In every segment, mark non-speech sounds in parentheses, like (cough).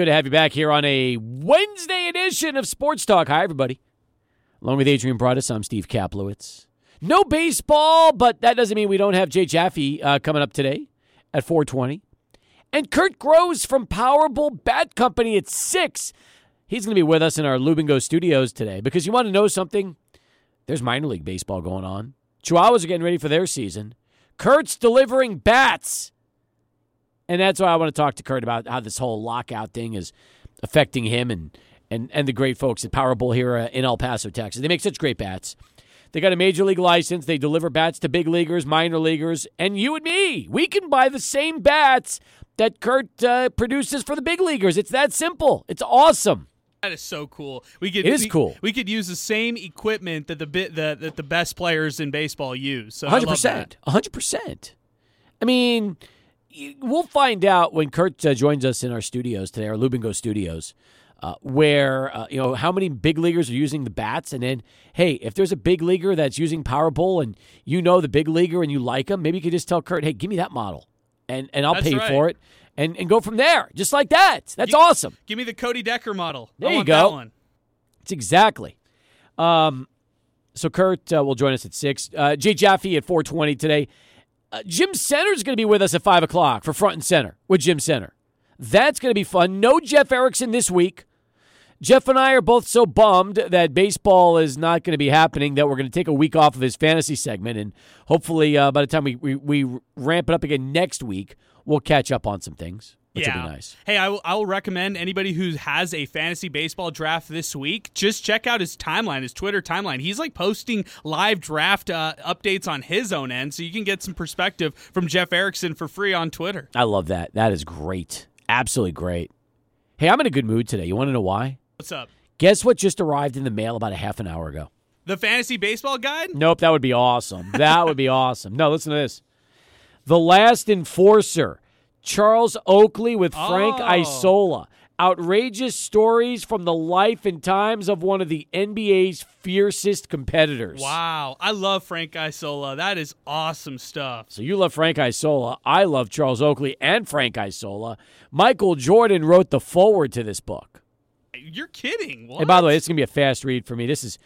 Good to have you back here on a Wednesday edition of Sports Talk. Hi, everybody. Along with Adrian Broadus, I'm Steve Kaplowitz. No baseball, but that doesn't mean we don't have Jay Jaffe uh, coming up today at 420. And Kurt Groves from Powerbull Bat Company at 6. He's going to be with us in our Lubingo studios today because you want to know something? There's minor league baseball going on. Chihuahuas are getting ready for their season. Kurt's delivering bats. And that's why I want to talk to Kurt about how this whole lockout thing is affecting him and and, and the great folks at Powerbull here uh, in El Paso, Texas. They make such great bats. They got a major league license. They deliver bats to big leaguers, minor leaguers, and you and me. We can buy the same bats that Kurt uh, produces for the big leaguers. It's that simple. It's awesome. That is so cool. We could It is we, cool. We could use the same equipment that the bit that, that the best players in baseball use. So hundred percent, hundred percent. I mean, we'll find out when Kurt uh, joins us in our studios today, our Lubingo studios, uh, where uh, you know how many big leaguers are using the bats, and then hey, if there's a big leaguer that's using Powerbull and you know the big leaguer and you like him, maybe you could just tell Kurt, hey, give me that model, and and I'll That's pay right. for it, and and go from there, just like that. That's awesome. Give me the Cody Decker model. There I you go. That one. It's exactly. Um, so Kurt uh, will join us at six. Uh, Jay Jaffe at four twenty today. Uh, Jim Senter is going to be with us at five o'clock for front and center with Jim Senter. That's going to be fun. No Jeff Erickson this week. Jeff and I are both so bummed that baseball is not going to be happening that we're going to take a week off of his fantasy segment, and hopefully uh, by the time we, we we ramp it up again next week, we'll catch up on some things, which yeah. nice. Hey, I will, I will recommend anybody who has a fantasy baseball draft this week, just check out his timeline, his Twitter timeline. He's like posting live draft uh, updates on his own end, so you can get some perspective from Jeff Erickson for free on Twitter. I love that. That is great. Absolutely great. Hey, I'm in a good mood today. You want to know why? What's up? Guess what just arrived in the mail about a half an hour ago? The fantasy baseball guide? Nope, that would be awesome. That would be (laughs) awesome. No, listen to this. The Last Enforcer, Charles Oakley with Frank Oh. Isola. Outrageous stories from the life and times of one of the NBA's fiercest competitors. Wow. I love Frank Isola. That is awesome stuff. So you love Frank Isola. I love Charles Oakley and Frank Isola. Michael Jordan wrote the forward to this book. You're kidding. What? And by the way, it's going to be a fast read for me. This is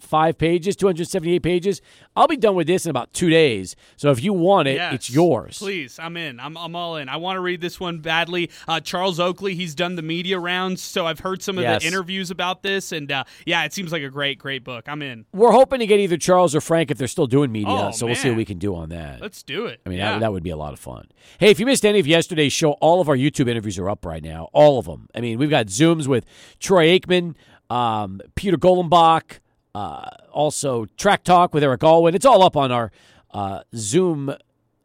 275 pages, 278 pages. I'll be done with this in about two days. So if you want it, Yes. it's yours. Please, I'm in. I'm, I'm all in. I want to read this one badly. Uh, Charles Oakley, he's done the media rounds, so I've heard some of Yes. the interviews about this, and uh, yeah, it seems like a great, great book. I'm in. We're hoping to get either Charles or Frank if they're still doing media. Oh, so we'll see what we can do on that. Let's do it. I mean, yeah. that, that would be a lot of fun. Hey, if you missed any of yesterday's show, all of our YouTube interviews are up right now. All of them. I mean, we've got Zooms with Troy Aikman, um, Peter Golenbock, uh, also Track Talk with Eric Alwyn. It's all up on our uh, Zoom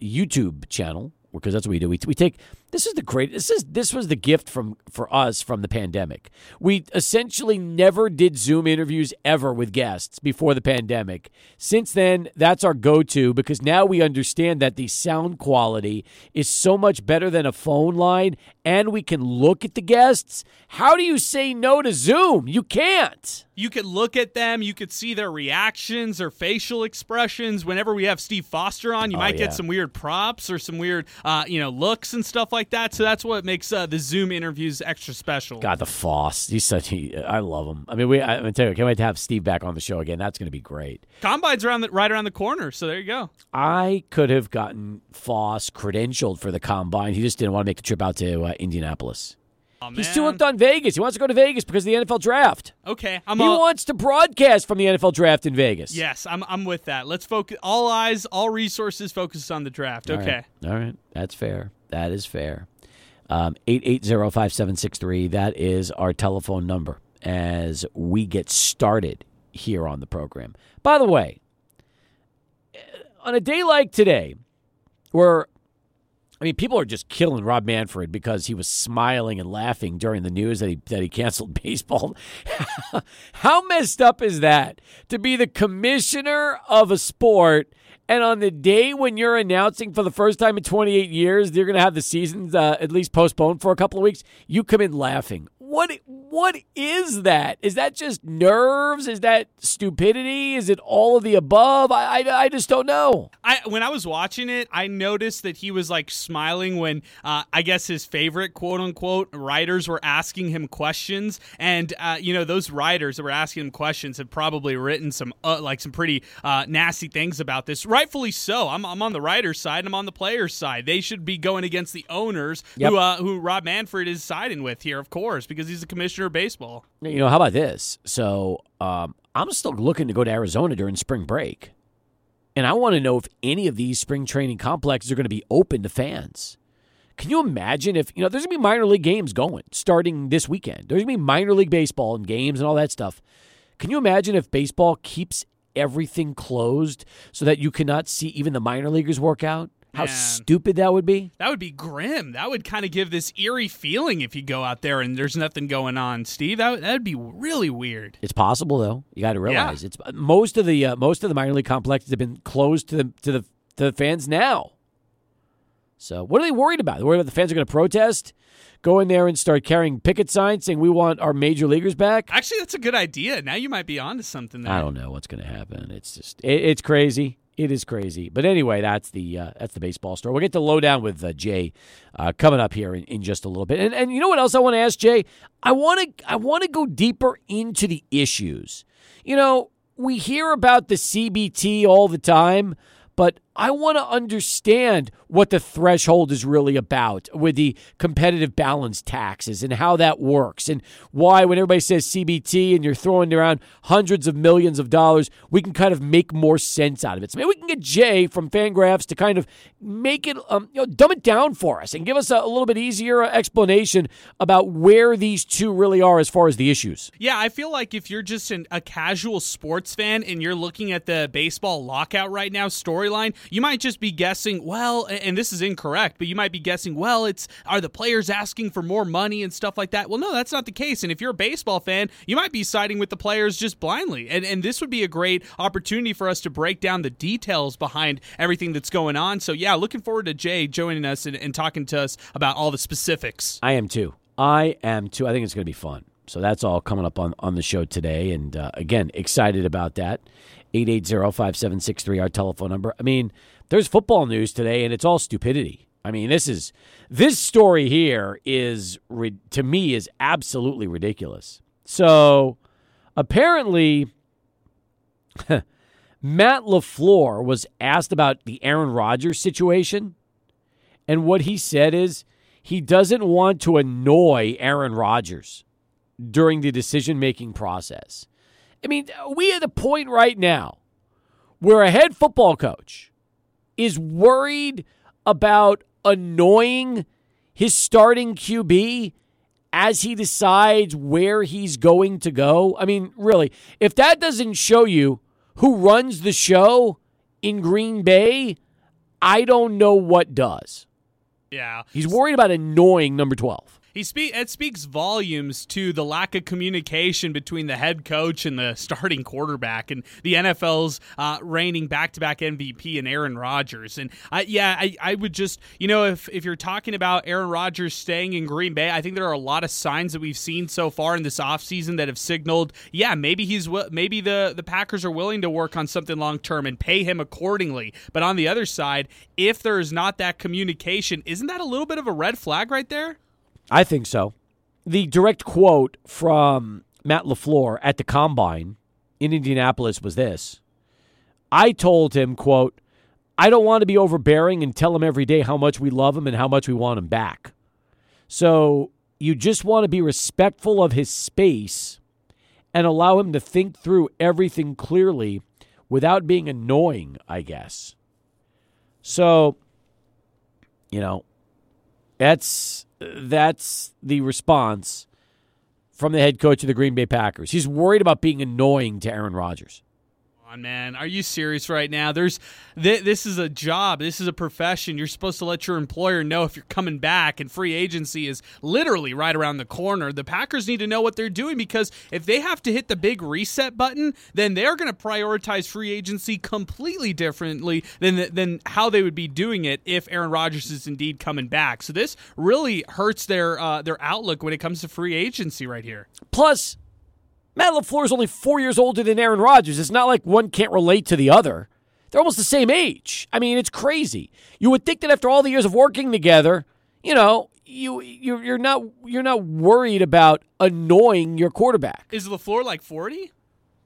YouTube channel because that's what we do. We, we take this is the great this is this was the gift from for us from the pandemic. We essentially never did Zoom interviews ever with guests before the pandemic. Since then, that's our go-to because now we understand that the sound quality is so much better than a phone line and we can look at the guests. How do you say no to Zoom? You can't. you could look at them, you could see their reactions or facial expressions. Whenever we have Steve Foster on, you Oh, might yeah. get some weird props or some weird, uh, you know, looks and stuff like that. So that's what makes uh, the Zoom interviews extra special. God, the Foss. He's such. He, I love him. I mean, we. I, I'm tell you, can't wait to have Steve back on the show again. That's going to be great. Combine's around the, right around the corner, so there you go. I could have gotten Foss credentialed for the combine. He just didn't want to make the trip out to uh, Indianapolis. Oh. He's too hooked on Vegas. He wants to go to Vegas because of the NFL draft. Okay, I'm He all, wants to broadcast from the NFL draft in Vegas. Yes, I'm I'm with that. Let's focus all eyes, all resources focused on the draft. All Okay. right. All right. That's fair. That is fair. Um, 880-5763. That is our telephone number as we get started here on the program. By the way, on a day like today, where I mean, people are just killing Rob Manfred because he was smiling and laughing during the news that he that he canceled (laughs) baseball. How messed up is that to be the commissioner of a sport and on the day when you're announcing for the first time in 28 years you're going to have the seasons uh, at least postponed for a couple of weeks, you come in laughing. What what is that? Is that just nerves? Is that stupidity? Is it all of the above? I, I, I just don't know. I when I was watching it, I noticed that he was like smiling when uh, I guess his favorite quote unquote writers were asking him questions, and uh, you know those writers that were asking him questions have probably written some uh, like some pretty uh, nasty things about this. Rightfully so. I'm, I'm on the writers' side. and I'm on the players' side. They should be going against the owners Yep. who uh, who Rob Manfred is siding with here, of course, because he's the commissioner of baseball. You know, how about this? So um, I'm still looking to go to Arizona during spring break. And I want to know if any of these spring training complexes are going to be open to fans. Can you imagine if, you know, there's going to be minor league games going starting this weekend? There's going to be minor league baseball and games and all that stuff. Can you imagine if baseball keeps everything closed so that you cannot see even the minor leaguers work out? How stupid that would be. That would be grim. That would kind of give this eerie feeling if you go out there and there's nothing going on, Steve. That would be really weird. It's possible though. You got to realize it's most of the uh, most of the minor league complexes have been closed to the to the to the fans now. So what are they worried about? They're worried about the fans are going to protest, go in there and start carrying picket signs saying we want our major leaguers back. Actually, that's a good idea. Now you might be onto something there. I don't know what's going to happen. It's just it, it's crazy. It is crazy. But anyway, that's the uh, that's the baseball story. We'll get to lowdown with uh, Jay uh, coming up here in, in just a little bit. And and you know what else I want to ask Jay? I want to I want to go deeper into the issues. You know, we hear about the CBT all the time, but I want to understand what the threshold is really about with the competitive balance taxes and how that works and why when everybody says CBT and you're throwing around hundreds of millions of dollars, we can kind of make more sense out of it. So maybe we can get Jay from Fangraphs to kind of make it, um, you know, dumb it down for us and give us a, a little bit easier explanation about where these two really are as far as the issues. Yeah, I feel like if you're just an, a casual sports fan and you're looking at the baseball lockout right now storyline, you might just be guessing, well, and this is incorrect, but you might be guessing, well, it's are the players asking for more money and stuff like that? Well, no, that's not the case. And if you're a baseball fan, you might be siding with the players just blindly. And and this would be a great opportunity for us to break down the details behind everything that's going on. So yeah, looking forward to Jay joining us and, and talking to us about all the specifics. I am too. I am too. I think it's going to be fun. So that's all coming up on, on the show today. And uh, again, excited about that. 880-5763, our telephone number. I mean, there's football news today, and it's all stupidity. I mean, this is this story here is to me is absolutely ridiculous. So apparently, (laughs) Matt LaFleur was asked about the Aaron Rodgers situation, and what he said is he doesn't want to annoy Aaron Rodgers during the decision making process. I mean, we at the point right now where a head football coach is worried about annoying his starting QB as he decides where he's going to go. I mean, really, if that doesn't show you who runs the show in Green Bay, I don't know what does. Yeah. He's worried about annoying number 12. He speak it speaks volumes to the lack of communication between the head coach and the (laughs) starting quarterback and the NFL's uh, reigning back-to-back MVP and Aaron Rodgers. And I, yeah, I, I would just you know if if you're talking about Aaron Rodgers staying in Green Bay, I think there are a lot of signs that we've seen so far in this offseason that have signaled, yeah, maybe he's maybe the the Packers are willing to work on something long term and pay him accordingly. But on the other side, if there is not that communication, isn't that a little bit of a red flag right there? I think so. The direct quote from Matt LaFleur at the combine in Indianapolis was this. I told him, quote, I don't want to be overbearing and tell him every day how much we love him and how much we want him back. So you just want to be respectful of his space and allow him to think through everything clearly without being annoying, I guess. So, you know, that's that's the response from the head coach of the Green Bay Packers. He's worried about being annoying to Aaron Rodgers. On, man. Are you serious right now? There's th- this is a job. This is a profession. You're supposed to let your employer know if you're coming back, and free agency is literally right around the corner. The Packers need to know what they're doing because if they have to hit the big reset button, then they're going to prioritize free agency completely differently than than how they would be doing it if Aaron Rodgers is indeed coming back. So this really hurts their uh, their outlook when it comes to free agency right here. Plus, Matt LaFleur is only four years older than Aaron Rodgers. It's not like one can't relate to the other. They're almost the same age. I mean, it's crazy. You would think that after all the years of working together, you know, you you're, you're not you're not worried about annoying your quarterback. Is LaFleur like forty?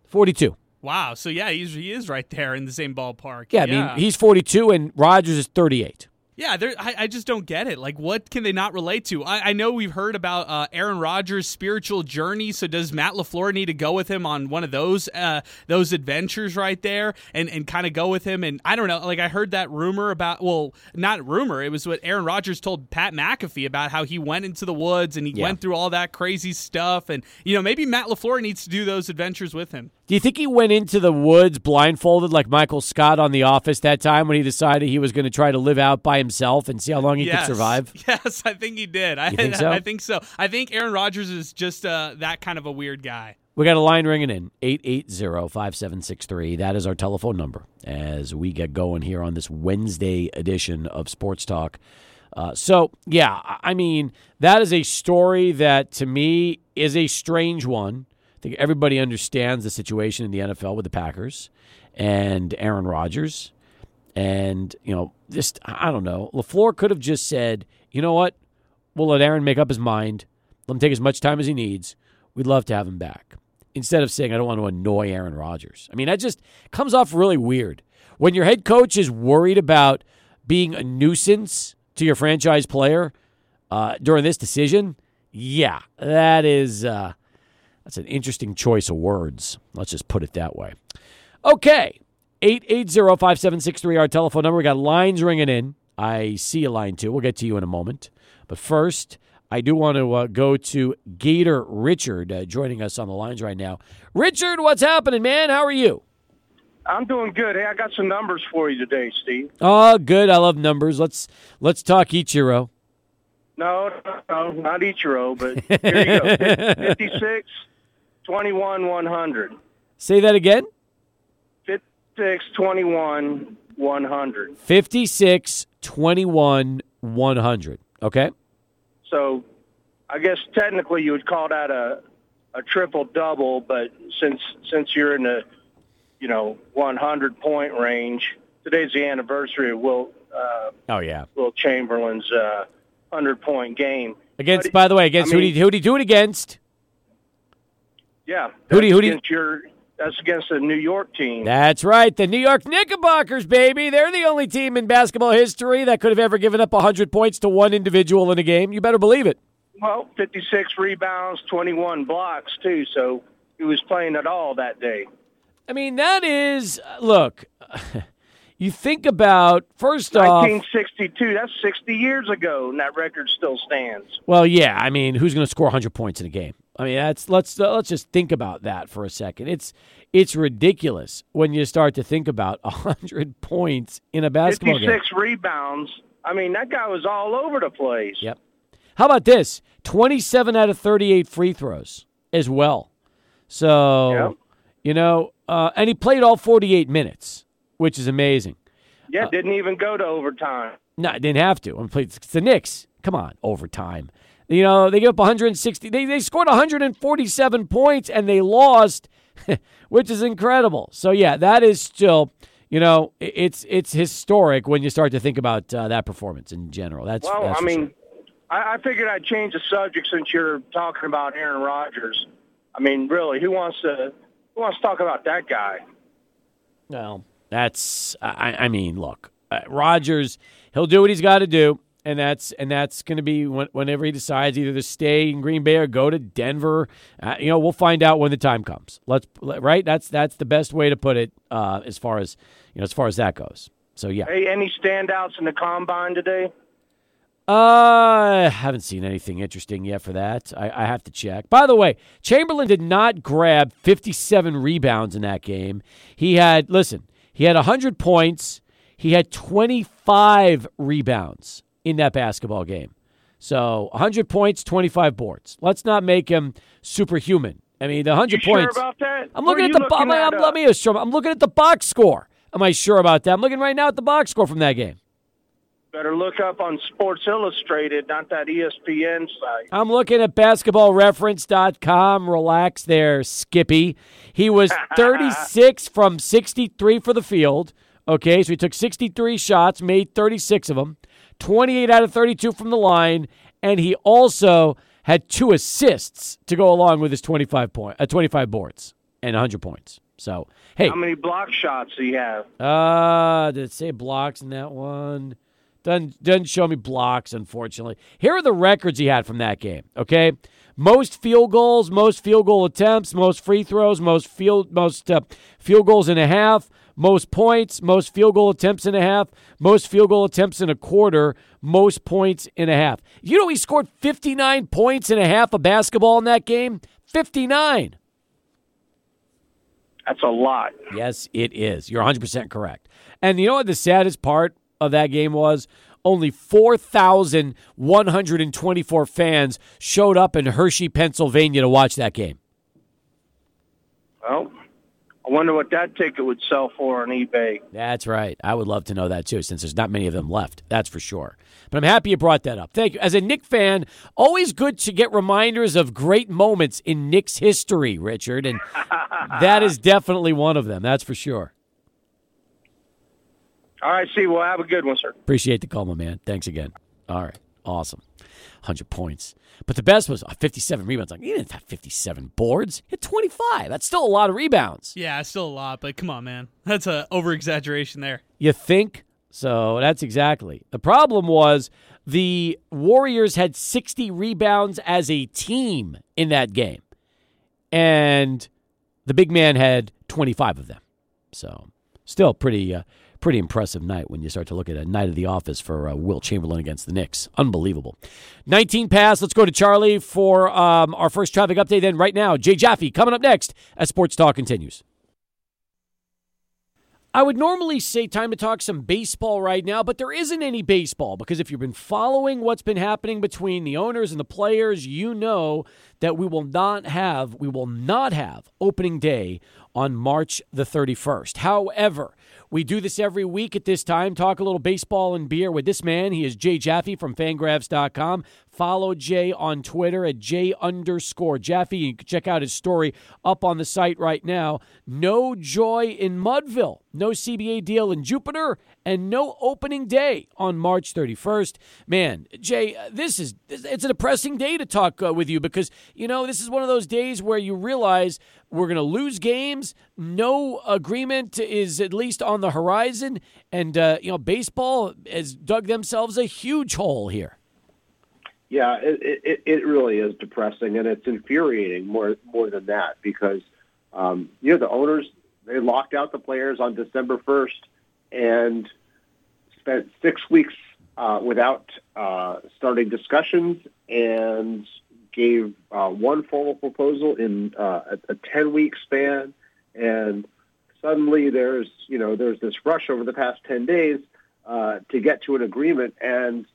Forty two. Wow. So yeah, he's he is right there in the same ballpark. Yeah, I mean he's forty two and Rodgers is thirty eight. Yeah, I, I just don't get it. Like, what can they not relate to? I, I know we've heard about uh, Aaron Rodgers' spiritual journey. So does Matt LaFleur need to go with him on one of those uh, those adventures right there, and and kind of go with him? And I don't know. Like I heard that rumor about well, not rumor. It was what Aaron Rodgers told Pat McAfee about how he went into the woods and he yeah. went through all that crazy stuff. And you know, maybe Matt LaFleur needs to do those adventures with him. Do you think he went into the woods blindfolded like Michael Scott on The Office that time when he decided he was going to try to live out by himself and see how long he yes. could survive? (laughs) Yes, I think he did. I think so. (laughs) I think so. I think Aaron Rodgers is just uh, that kind of a weird guy. We got a line ringing in 880-5763. That is our telephone number as we get going here on this Wednesday edition of Sports Talk. Uh, so, yeah, I mean, that is a story that to me is a strange one I think everybody understands the situation in the NFL with the Packers and Aaron Rodgers. And, you know, just, I don't know. LaFleur could have just said, you know what? We'll let Aaron make up his mind. Let him take as much time as he needs. We'd love to have him back. Instead of saying, I don't want to annoy Aaron Rodgers. I mean, that just comes off really weird. When your head coach is worried about being a nuisance to your franchise player uh, during this decision, yeah, that is. Uh, that's an interesting choice of words. Let's just put it that way. Okay. 880-5763, our telephone number. We got lines ringing in. I see a line too. We'll get to you in a moment. But first, I do want to uh, go to Gator Richard uh, joining us on the lines right now. Richard, what's happening, man? How are you? I'm doing good. Hey, I got some numbers for you today, Steve. Oh, good. I love numbers. Let's let's talk Ichiro. No, no, no not Ichiro, but here you go. (laughs) 56, 21 100. Say that again. 56 21 100. 56 21 100. Okay. So I guess technically you would call that a a triple double, but since since you're in the you know 100 point range, today's the anniversary of Will. Uh, oh yeah, Wilt Chamberlain's uh, 100 point game. Against, but, by the way, against I mean, who did who did he do it against? Yeah. Who do you, who do you, your, that's against the New York team. That's right. The New York Knickerbockers, baby. They're the only team in basketball history that could have ever given up 100 points to one individual in a game. You better believe it. Well, 56 rebounds, 21 blocks, too. So he was playing it all that day. I mean, that is, uh, look, you think about, first 1962, off. 1962, that's 60 years ago, and that record still stands. Well, yeah. I mean, who's going to score 100 points in a game? I mean, that's let's uh, let's just think about that for a second. It's it's ridiculous when you start to think about hundred (laughs) points in a basketball 56 game. Fifty-six rebounds. I mean, that guy was all over the place. Yep. How about this? Twenty-seven out of thirty-eight free throws as well. So, yep. you know, uh, and he played all forty-eight minutes, which is amazing. Yeah, uh, didn't even go to overtime. No, didn't have to. I played the Knicks. Come on, overtime. You know, they gave up 160. They, they scored 147 points and they lost, (laughs) which is incredible. So, yeah, that is still, you know, it's it's historic when you start to think about uh, that performance in general. That's well, that's I mean, sure. I, I figured I'd change the subject since you're talking about Aaron Rodgers. I mean, really, who wants to who wants to talk about that guy? Well, that's I, I mean, look, uh, Rodgers, he'll do what he's got to do and that's and that's going to be when, whenever he decides either to stay in Green Bay or go to Denver. Uh, you know, we'll find out when the time comes. Let's right. That's that's the best way to put it uh, as far as you know as far as that goes. So yeah. Hey, any standouts in the combine today? Uh, I haven't seen anything interesting yet for that. I, I have to check. By the way, Chamberlain did not grab 57 rebounds in that game. He had, listen, he had 100 points. He had 25 rebounds in that basketball game. So 100 points, 25 boards. Let's not make him superhuman. I mean, the 100 You points. sure? I'm looking at the. I'm, looking I'm, at, let uh, me assure. I'm looking at the box score. Am I sure about that? I'm looking right now at the box score from that game. Better look up on Sports Illustrated, not that ESPN site. I'm looking at basketballreference.com. Relax there, Skippy. He was (laughs) 36 from 63 for the field. Okay, so he took 63 shots, made 36 of them, 28 out of 32 from the line, and he also had two assists to go along with his 25 point, uh, 25 boards and 100 points. So, hey, How many block shots do you have? uh, did it say blocks in that one? Doesn't doesn't show me blocks, unfortunately. Here are the records he had from that game. Okay, most field goals, most field goal attempts, most free throws, most field most uh, field goals and a half, most points, most field goal attempts and a half, most field goal attempts in a quarter, most points in a half. You know he scored 59 points and a half of basketball in that game. 59. That's a lot. Yes, it is. You're 100% correct. And you know what the saddest part of that game was? Only 4,124 fans showed up in Hershey, Pennsylvania to watch that game. Well, I wonder what that ticket would sell for on eBay. That's right. I would love to know that too, since there's not many of them left. That's for sure. But I'm happy you brought that up. Thank you. As a Knick fan, always good to get reminders of great moments in Knick's history, Richard. And (laughs) that is definitely one of them. That's for sure. All right, see. Well, have a good one, sir. Appreciate the call, my man. Thanks again. All right. Awesome. 100 points. But the best was uh, 57 rebounds. Like, he didn't have 57 boards. He had 25. That's still a lot of rebounds. Yeah, still a lot, but come on, man. That's a over exaggeration there. You think? So that's exactly. The problem was the Warriors had 60 rebounds as a team in that game. And the big man had 25 of them. So still pretty uh, pretty impressive night when you start to look at a night of the office for uh, Wilt Chamberlain against the Knicks. Unbelievable. 19 pass. Let's go to Charlie for um, our first traffic update. Then right now, Jay Jaffe coming up next as Sports Talk continues. I would normally say time to talk some baseball right now, but there isn't any baseball because if you've been following what's been happening between the owners and the players, you know that we will not have we will not have opening day on March the 31st. However, we do this every week at this time, talk a little baseball and beer with this man. He is Jay Jaffe from fangraphs.com. Follow Jay on Twitter at J underscore Jaffe. You can check out his story up on the site right now. No joy in Mudville, no CBA deal in Jupiter, and no opening day on March 31st. Man, Jay, uh, this is it's a depressing day to talk uh, with you because, you know, this is one of those days where you realize we're going to lose games. No agreement is at least on the horizon. And, uh, you know, baseball has dug themselves a huge hole here. Yeah, it, it, it really is depressing, and it's infuriating more more than that because um, you know the owners they locked out the players on December first and spent six weeks uh, without uh, starting discussions and gave uh, one formal proposal in uh, a, a ten week span, and suddenly there's you know there's this rush over the past ten days uh, to get to an agreement and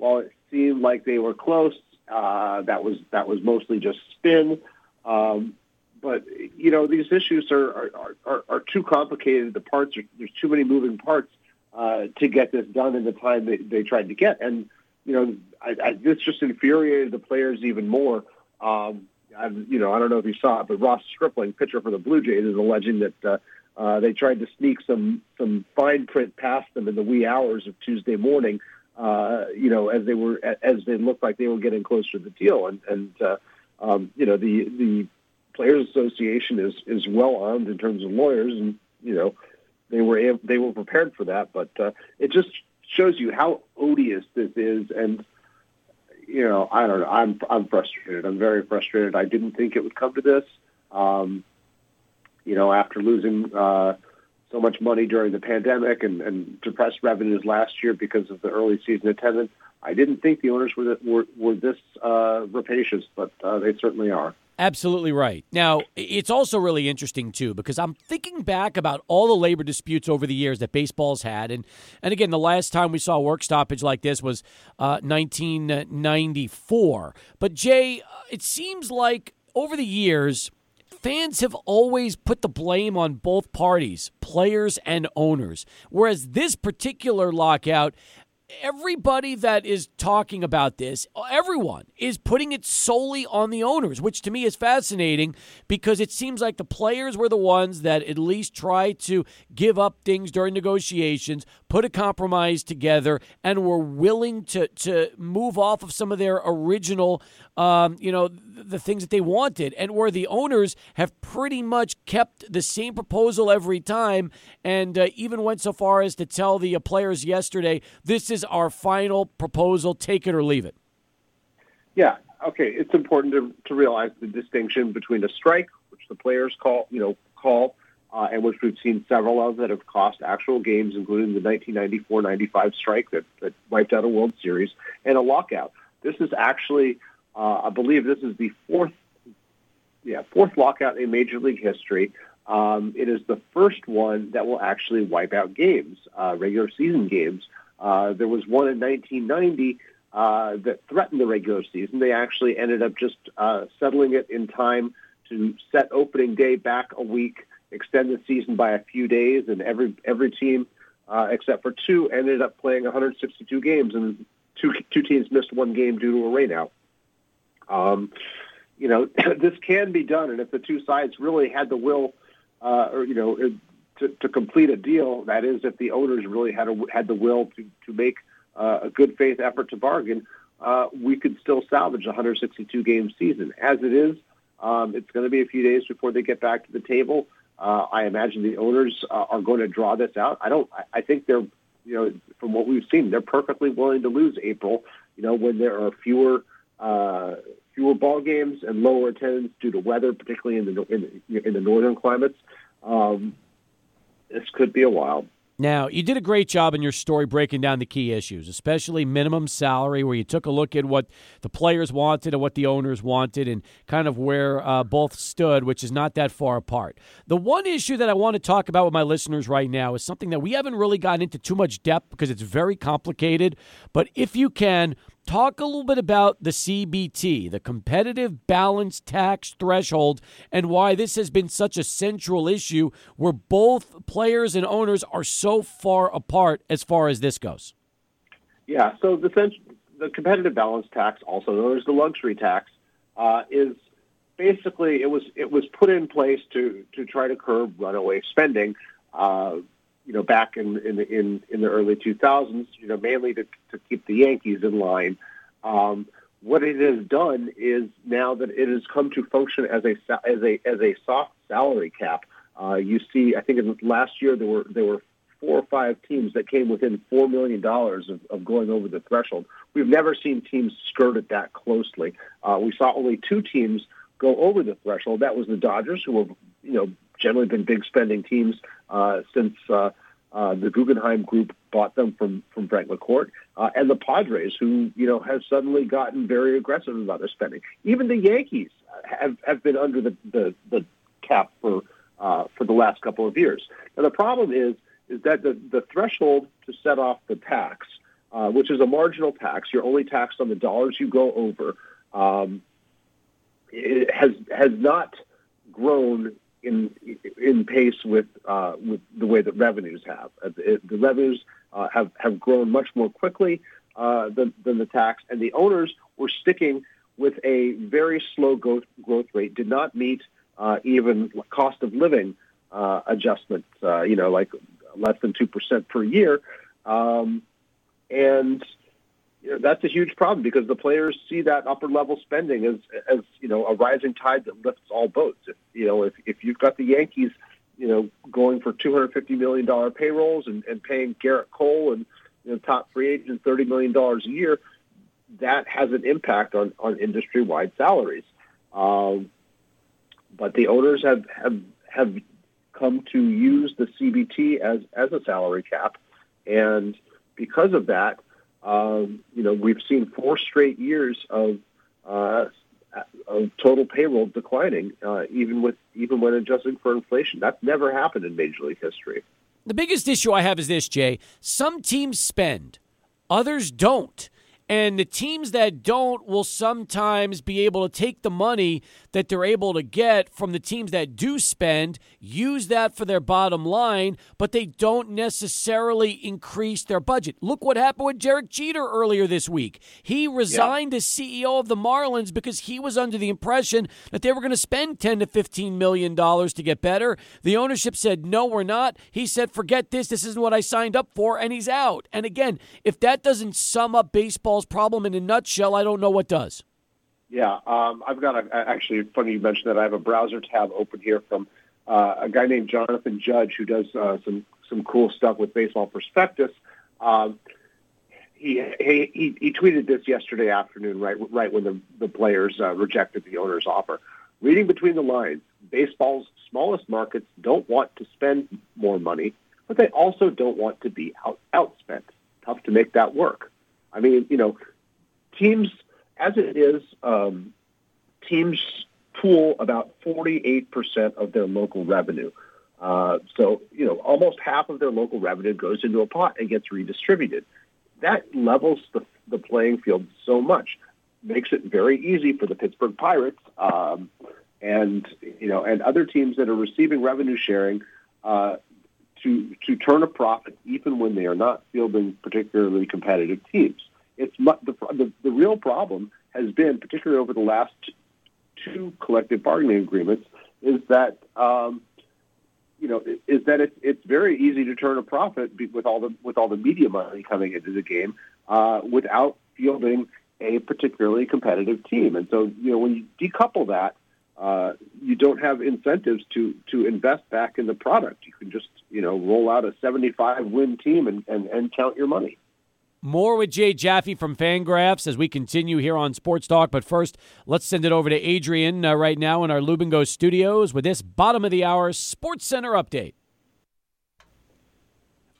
while it seemed like they were close, uh, that was that was mostly just spin. Um, but you know these issues are are, are, are too complicated. The parts are there's too many moving parts uh, to get this done in the time they, they tried to get. And you know I, I, this just infuriated the players even more. Um, I've, you know I don't know if you saw it, but Ross Stripling, pitcher for the Blue Jays, is alleging that. Uh, uh, they tried to sneak some some fine print past them in the wee hours of Tuesday morning, uh, you know, as they were as they looked like they were getting closer to the deal, and and uh, um, you know the the Players Association is is well armed in terms of lawyers, and you know they were they were prepared for that, but uh, it just shows you how odious this is, and you know I don't know I'm I'm frustrated. I'm very frustrated. I didn't think it would come to this. Um, you know, after losing uh, so much money during the pandemic and, and depressed revenues last year because of the early season attendance, I didn't think the owners were were, were this uh, rapacious, but uh, they certainly are. Absolutely right. Now, it's also really interesting too because I'm thinking back about all the labor disputes over the years that baseball's had, and and again, the last time we saw a work stoppage like this was uh, 1994. But Jay, uh, it seems like over the years. Fans have always put the blame on both parties, players and owners. Whereas this particular lockout everybody that is talking about this, everyone is putting it solely on the owners, which to me is fascinating because it seems like the players were the ones that at least tried to give up things during negotiations, put a compromise together, and were willing to to move off of some of their original, um, you know, the things that they wanted, and where the owners have pretty much kept the same proposal every time, and uh, even went so far as to tell the players yesterday, "This is our final proposal. Take it or leave it." Yeah. Okay. It's important to, to realize the distinction between a strike, which the players call, you know, call, uh, and which we've seen several of that have cost actual games, including the 1994-95 strike that, that wiped out a World Series, and a lockout. This is actually uh, I believe this is the fourth, yeah, fourth lockout in Major League history. Um, it is the first one that will actually wipe out games, uh, regular season games. Uh, there was one in 1990 uh, that threatened the regular season. They actually ended up just uh, settling it in time to set opening day back a week, extend the season by a few days, and every every team uh, except for two ended up playing 162 games, and two two teams missed one game due to a rainout. Um, you know, (clears throat) this can be done, and if the two sides really had the will, uh, or you know, to, to complete a deal, that is, if the owners really had a, had the will to to make uh, a good faith effort to bargain, uh, we could still salvage a 162 game season. As it is, um, it's going to be a few days before they get back to the table. Uh, I imagine the owners uh, are going to draw this out. I don't. I, I think they're, you know, from what we've seen, they're perfectly willing to lose April. You know, when there are fewer uh, fewer ball games and lower attendance due to weather, particularly in the in, in the northern climates. Um, this could be a while. Now, you did a great job in your story breaking down the key issues, especially minimum salary, where you took a look at what the players wanted and what the owners wanted, and kind of where uh, both stood, which is not that far apart. The one issue that I want to talk about with my listeners right now is something that we haven't really gotten into too much depth because it's very complicated. But if you can, talk a little bit about the CBT, the competitive balance tax threshold, and why this has been such a central issue where both players and owners are so far apart as far as this goes. Yeah, so the, the competitive balance tax, also known as the luxury tax, uh, is basically it was it was put in place to to try to curb runaway spending. Uh, you know, back in in in, in the early 2000s, you know, mainly to, to keep the Yankees in line. Um, what it has done is now that it has come to function as a as a as a soft salary cap. Uh, you see, I think in last year there were there were four or five teams that came within four million dollars of, of going over the threshold. We've never seen teams skirt it that closely. Uh, we saw only two teams go over the threshold. That was the Dodgers, who have you know generally been big spending teams uh, since uh, uh, the Guggenheim Group bought them from from Frank McCourt, uh, and the Padres, who you know has suddenly gotten very aggressive about their spending. Even the Yankees have have been under the the, the cap for uh, for the last couple of years. Now the problem is is that the the threshold to set off the tax, uh, which is a marginal tax, you're only taxed on the dollars you go over. Um, has has not grown in in pace with uh, with the way that revenues have. Uh, the, revenues uh, have have grown much more quickly uh, than, than the tax, and the owners were sticking with a very slow growth growth rate. Did not meet uh, even cost of living uh, adjustments. you know, like less than two percent per year, um, and you know, that's a huge problem because the players see that upper level spending as as you know a rising tide that lifts all boats. If, you know, if if you've got the Yankees, you know, going for two hundred fifty million dollar payrolls and, and paying Gerrit Cole and you know, top free agents thirty million dollars a year, that has an impact on on industry wide salaries. Um, but the owners have have have come to use the CBT as as a salary cap, and because of that um, you know, we've seen four straight years of, uh, of total payroll declining, uh, even with even when adjusting for inflation. That's never happened in Major League history. The biggest issue I have is this, Jay. Some teams spend, others don't. And the teams that don't will sometimes be able to take the money that they're able to get from the teams that do spend, use that for their bottom line, but they don't necessarily increase their budget. Look what happened with Derek Jeter earlier this week. He resigned yeah. as CEO of the Marlins because he was under the impression that they were going to spend 10 to 15 million dollars to get better. The ownership said, "No, we're not." He said, "Forget this. This isn't what I signed up for." And he's out. And again, if that doesn't sum up baseball baseball's problem in a nutshell, I don't know what does. Yeah, um, I've got a, actually funny you mentioned that. I have a browser tab open here from uh, a guy named Jonathan Judge who does uh, some some cool stuff with Baseball Prospectus. Um, he, he he tweeted this yesterday afternoon, right right when the the players uh, rejected the owner's offer. Reading between the lines, baseball's smallest markets don't want to spend more money, but they also don't want to be out outspent. Tough to make that work. I mean, you know, teams, as it is, um, teams pool about 48% of their local revenue. Uh, so, you know, almost half of their local revenue goes into a pot and gets redistributed. That levels the, the playing field so much, makes it very easy for the Pittsburgh Pirates um, and, you know, and other teams that are receiving revenue sharing uh, to to turn a profit even when they are not fielding particularly competitive teams. It's the, the the real problem has been, particularly over the last two collective bargaining agreements, is that um, you know is that it's it's very easy to turn a profit with all the with all the media money coming into the game uh, without fielding a particularly competitive team. And so you know when you decouple that uh, you don't have incentives to to invest back in the product. You can just you know roll out a 75 win team and, and, and count your money. More with Jay Jaffe from Fangraphs as we continue here on Sports Talk. But first, let's send it over to Adrian uh, right now in our Lubingo studios with this bottom of the hour Sports Center update.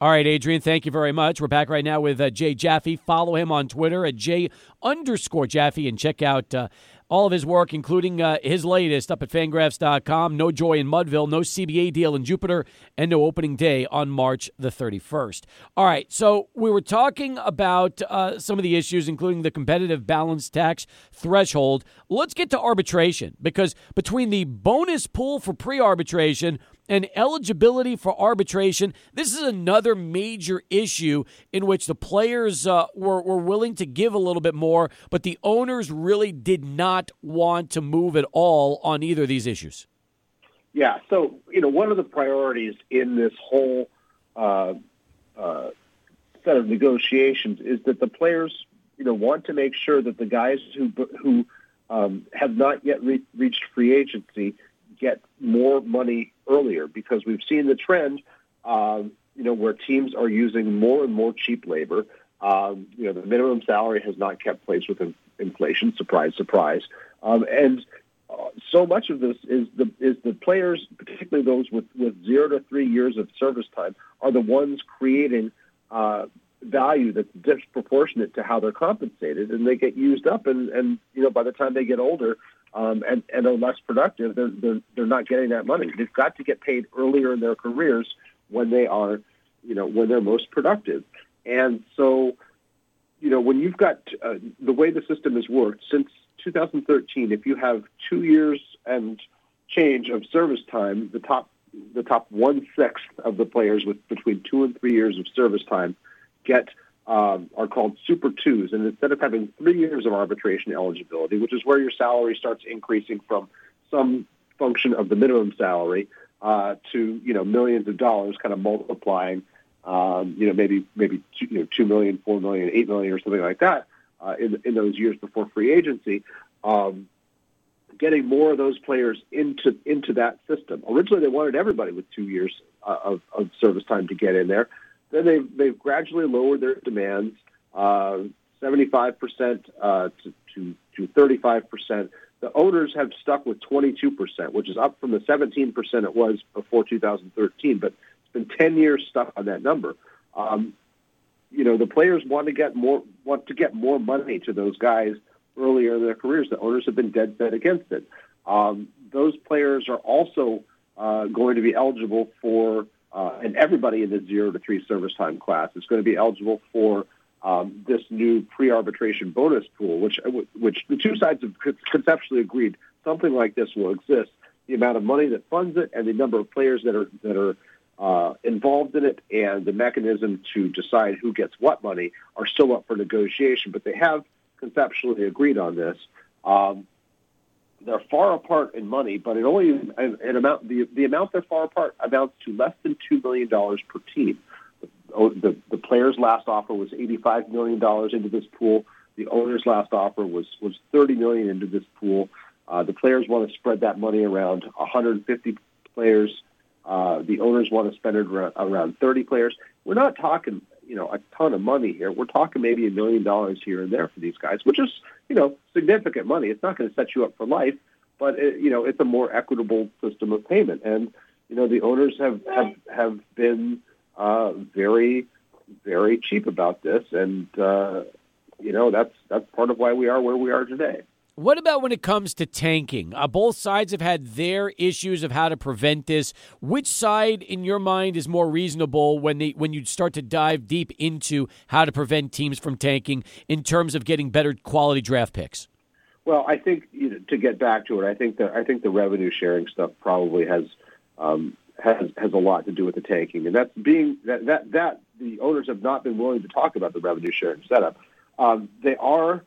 All right, Adrian, thank you very much. We're back right now with uh, Jay Jaffe. Follow him on Twitter at J underscore Jaffe and check out uh, all of his work, including uh, his latest up at fangraphs.com. No joy in Mudville, no CBA deal in Jupiter, and no opening day on March the 31st. All right, so we were talking about uh, some of the issues, including the competitive balance tax threshold. Let's get to arbitration because between the bonus pool for pre arbitration, and eligibility for arbitration. This is another major issue in which the players uh, were, were willing to give a little bit more, but the owners really did not want to move at all on either of these issues. Yeah, so you know one of the priorities in this whole uh, uh, set of negotiations is that the players, you know, want to make sure that the guys who who um, have not yet re- reached free agency get more money earlier because we've seen the trend, you know, where teams are using more and more cheap labor. Um, you know, the minimum salary has not kept pace with inflation. Surprise, surprise. Um, and uh, so much of this is the is the players, particularly those with, with zero to three years of service time, are the ones creating uh, value that's disproportionate to how they're compensated, and they get used up. And and you know, by the time they get older, um, and, and are less productive, they're, they're, they're not getting that money. They've got to get paid earlier in their careers when they are, you know, when they're most productive. And so, you know, when you've got uh, the way the system has worked since 2013, if you have two years and change of service time, the top the top one sixth of the players with between two and three years of service time get um, are called Super Twos. And instead of having three years of arbitration eligibility, which is where your salary starts increasing from some function of the minimum salary uh, to you know millions of dollars, kind of multiplying, um, you know maybe maybe two, you know two million, four million, eight million, or something like that uh, in in those years before free agency. Um, getting more of those players into into that system. Originally, they wanted everybody with two years uh, of, of service time to get in there. Then they've, they've gradually lowered their demands, uh, 75% uh, to, to, to 35%. The owners have stuck with 22%, which is up from the 17% it was before 2013, but it's been 10 years stuck on that number. Um, you know, the players want to get more want to get more money to those guys earlier in their careers. The owners have been dead set against it. Um, those players are also uh, going to be eligible for, uh, and everybody in the zero to three service time class is going to be eligible for um, this new pre-arbitration bonus pool, which which the two sides have conceptually agreed something like this will exist. The amount of money that funds it and the number of players that are that are uh, involved in it and the mechanism to decide who gets what money are still up for negotiation, but they have conceptually agreed on this. Um, they're far apart in money, but it only an amount the the amount they're far apart amounts to less than two million dollars per team. The, the, the player's last offer was eighty five million dollars into this pool. The owner's last offer was was thirty million into this pool. Uh, the players want to spread that money around 150 players. Uh, the owners want to spend it around, around 30 players. We're not talking you know, a ton of money here. We're talking maybe a million dollars here and there for these guys, which is, you know, significant money. It's not going to set you up for life, but it, you know, it's a more equitable system of payment. And you know, the owners have have have been uh, very, very cheap about this, and uh, you know, that's that's part of why we are where we are today. What about when it comes to tanking? Uh, both sides have had their issues of how to prevent this. Which side, in your mind, is more reasonable when they when you start to dive deep into how to prevent teams from tanking in terms of getting better quality draft picks? Well, I think you know, to get back to it, I think that I think the revenue sharing stuff probably has um, has has a lot to do with the tanking, and that's being that that that the owners have not been willing to talk about the revenue sharing setup. Um, they are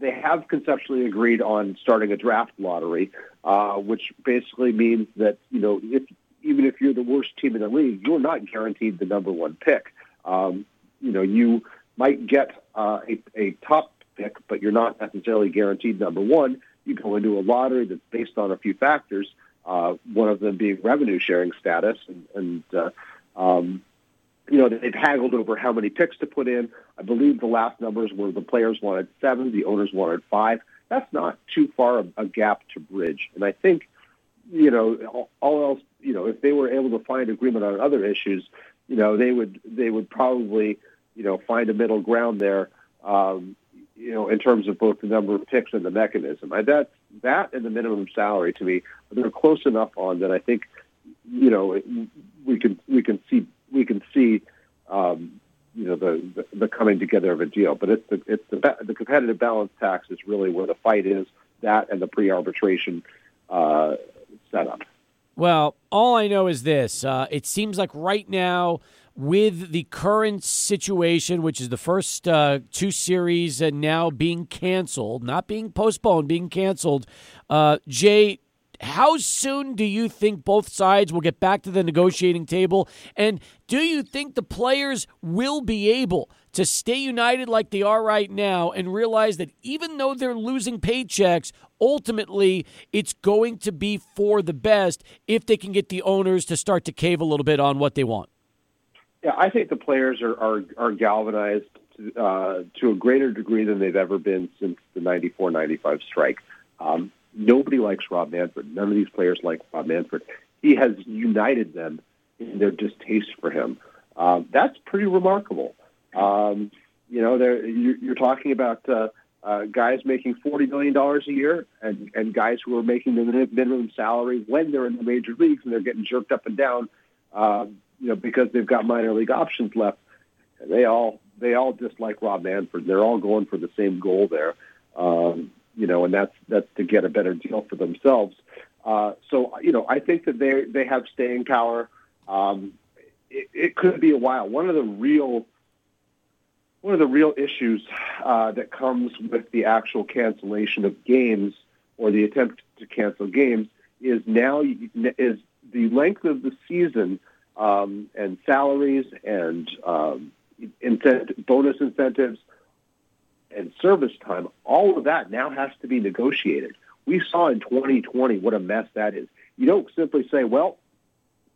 they have conceptually agreed on starting a draft lottery, uh, which basically means that you know if even if you're the worst team in the league, you're not guaranteed the number one pick. Um, you know, you might get uh, a, a top pick, but you're not necessarily guaranteed number one. You go into a lottery that's based on a few factors, uh, one of them being revenue sharing status, and, and uh, um, you know, they've haggled over how many picks to put in. I believe the last numbers were the players wanted seven, the owners wanted five. That's not too far a, a gap to bridge. And I think, you know, all, all else, you know, if they were able to find agreement on other issues, you know, they would they would probably, you know, find a middle ground there. Um, you know, in terms of both the number of picks and the mechanism. I, that that and the minimum salary to me, they're close enough on that I think, you know, we can we can see we can see, um, you know, the, the, the coming together of a deal. But it's the it's the the competitive balance tax is really where the fight is. That and the pre-arbitration uh, setup. Well, all I know is this: uh, it seems like right now with the current situation, which is the first uh, two series and now being canceled, not being postponed, being canceled. Uh, Jay, how soon do you think both sides will get back to the negotiating table? And do you think the players will be able to stay united like they are right now and realize that even though they're losing paychecks, ultimately it's going to be for the best if they can get the owners to start to cave a little bit on what they want? Yeah, I think the players are, are, are galvanized to, uh, to a greater degree than they've ever been since the 94 95 strike. Um, Nobody likes Rob Manfred. None of these players like Rob Manfred. He has united them in their distaste for him. Um, that's pretty remarkable. Um, you know, you're, you're talking about uh, uh, guys making forty million dollars a year, and and guys who are making the minimum salary when they're in the major leagues and they're getting jerked up and down, uh, you know, because they've got minor league options left. They all they all dislike Rob Manfred. They're all going for the same goal there. Um, you know, and that's that's to get a better deal for themselves. Uh, so, you know, I think that they they have staying power. Um, it, it could be a while. One of the real one of the real issues uh, that comes with the actual cancellation of games or the attempt to cancel games is now is the length of the season um, and salaries and um, bonus incentives and service time, all of that now has to be negotiated. We saw in 2020 what a mess that is. You don't simply say, well,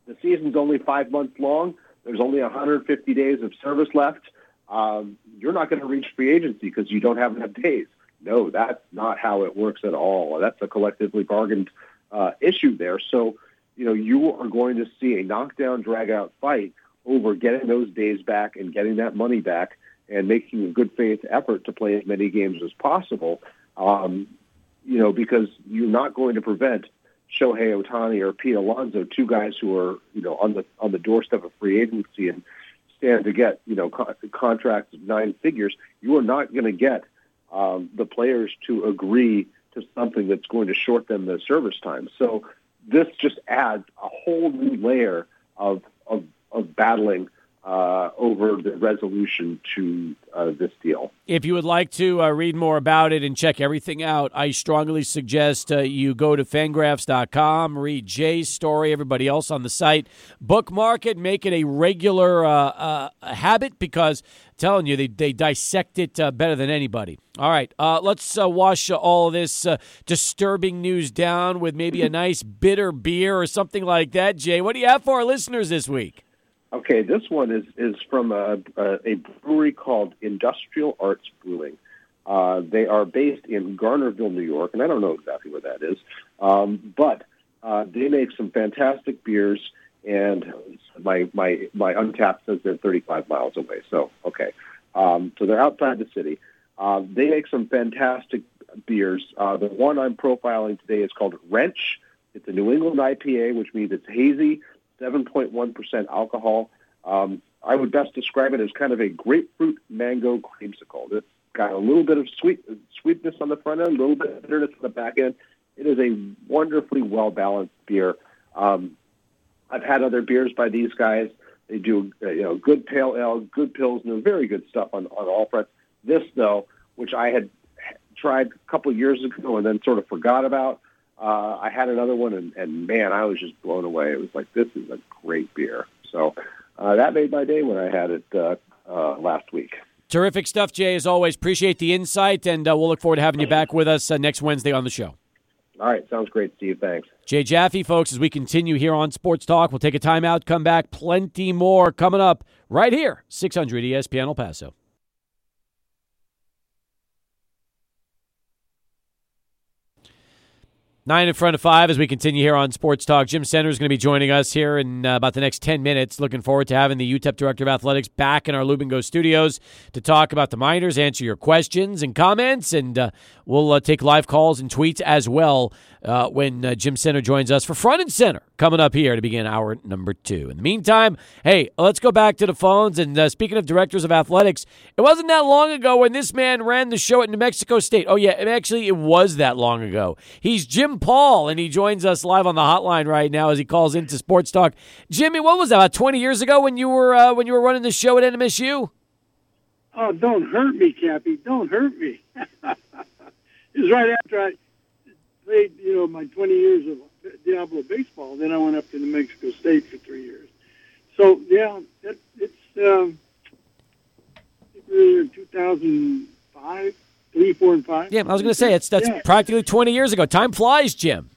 the season's only five months long. There's only 150 days of service left. Um, you're not going to reach free agency because you don't have enough days. No, that's not how it works at all. That's a collectively bargained uh, issue there. So, you know, you are going to see a knockdown, drag out fight over getting those days back and getting that money back and making a good faith effort to play as many games as possible. Um, you know, because you're not going to prevent Shohei Ohtani or Pete Alonso, two guys who are you know on the on the doorstep of free agency and stand to get you know co- contracts of nine figures. You are not going to get um, the players to agree to something that's going to short them the service time. So this just adds a whole new layer of of, of battling uh, over the resolution to uh, this deal. If you would like to uh, read more about it and check everything out, I strongly suggest uh, you go to fangraphs.com, read Jay's story, everybody else on the site, bookmark it, make it a regular uh, uh, habit because I'm telling you, they, they dissect it better than anybody. All right, let's wash all this disturbing news down with maybe a (laughs) nice bitter beer or something like that. Jay, what do you have for our listeners this week? Okay, this one is is from a, a, a brewery called Industrial Arts Brewing. Uh, they are based in Garnerville, New York, and I don't know exactly where that is, um, but uh, they make some fantastic beers. And my my my Untappd says they're 35 miles away. So okay, um, so they're outside the city. Uh, they make some fantastic beers. Uh, the one I'm profiling today is called Wrench. It's a New England IPA, which means it's hazy 7.1% alcohol. Um, I would best describe it as kind of a grapefruit mango creamsicle. It's got a little bit of sweet sweetness on the front end, a little bit of bitterness on the back end. It is a wonderfully well balanced beer. Um, I've had other beers by these guys. They do uh, you know good pale ale, good pilsner, very good stuff on on all fronts. This though, which I had tried a couple years ago and then sort of forgot about, uh, I had another one, and, and man, I was just blown away. It was like this is a great beer. So uh, that made my day when I had it uh, uh, last week. Terrific stuff, Jay. As always, appreciate the insight, and uh, we'll look forward to having you back with us uh, next Wednesday on the show. All right, sounds great, Steve. Thanks. Jay Jaffe, folks, as we continue here on Sports Talk, we'll take a timeout, come back, plenty more coming up right here, 600 ESPN El Paso. Nine in front of five as we continue here on Sports Talk. Jim Senter is going to be joining us here in uh, about the next 10 minutes. Looking forward to having the UTEP Director of Athletics back in our Lubingo studios to talk about the Miners, answer your questions and comments, and uh, we'll uh, take live calls and tweets as well uh, when uh, Jim Senter joins us for Front and Center coming up here to begin hour number two. In the meantime, hey, let's go back to the phones. And uh, speaking of directors of athletics, it wasn't that long ago when this man ran the show at New Mexico State. Oh, yeah, actually, it was that long ago. He's Jim Paul, and he joins us live on the hotline right now as he calls into Sports Talk. Jimmy, what was that, about 20 years ago when you were, uh, when you were running the show at NMSU? Oh, don't hurt me, Cappy. Don't hurt me. (laughs) it was right after I played, you know, my 20 years of Diablo baseball. Then I went up to New Mexico State for three years. So yeah, it, it's um, in 2005, three, four, and five. Yeah, I was going to say it's that's yeah. practically 20 years ago. Time flies, Jim.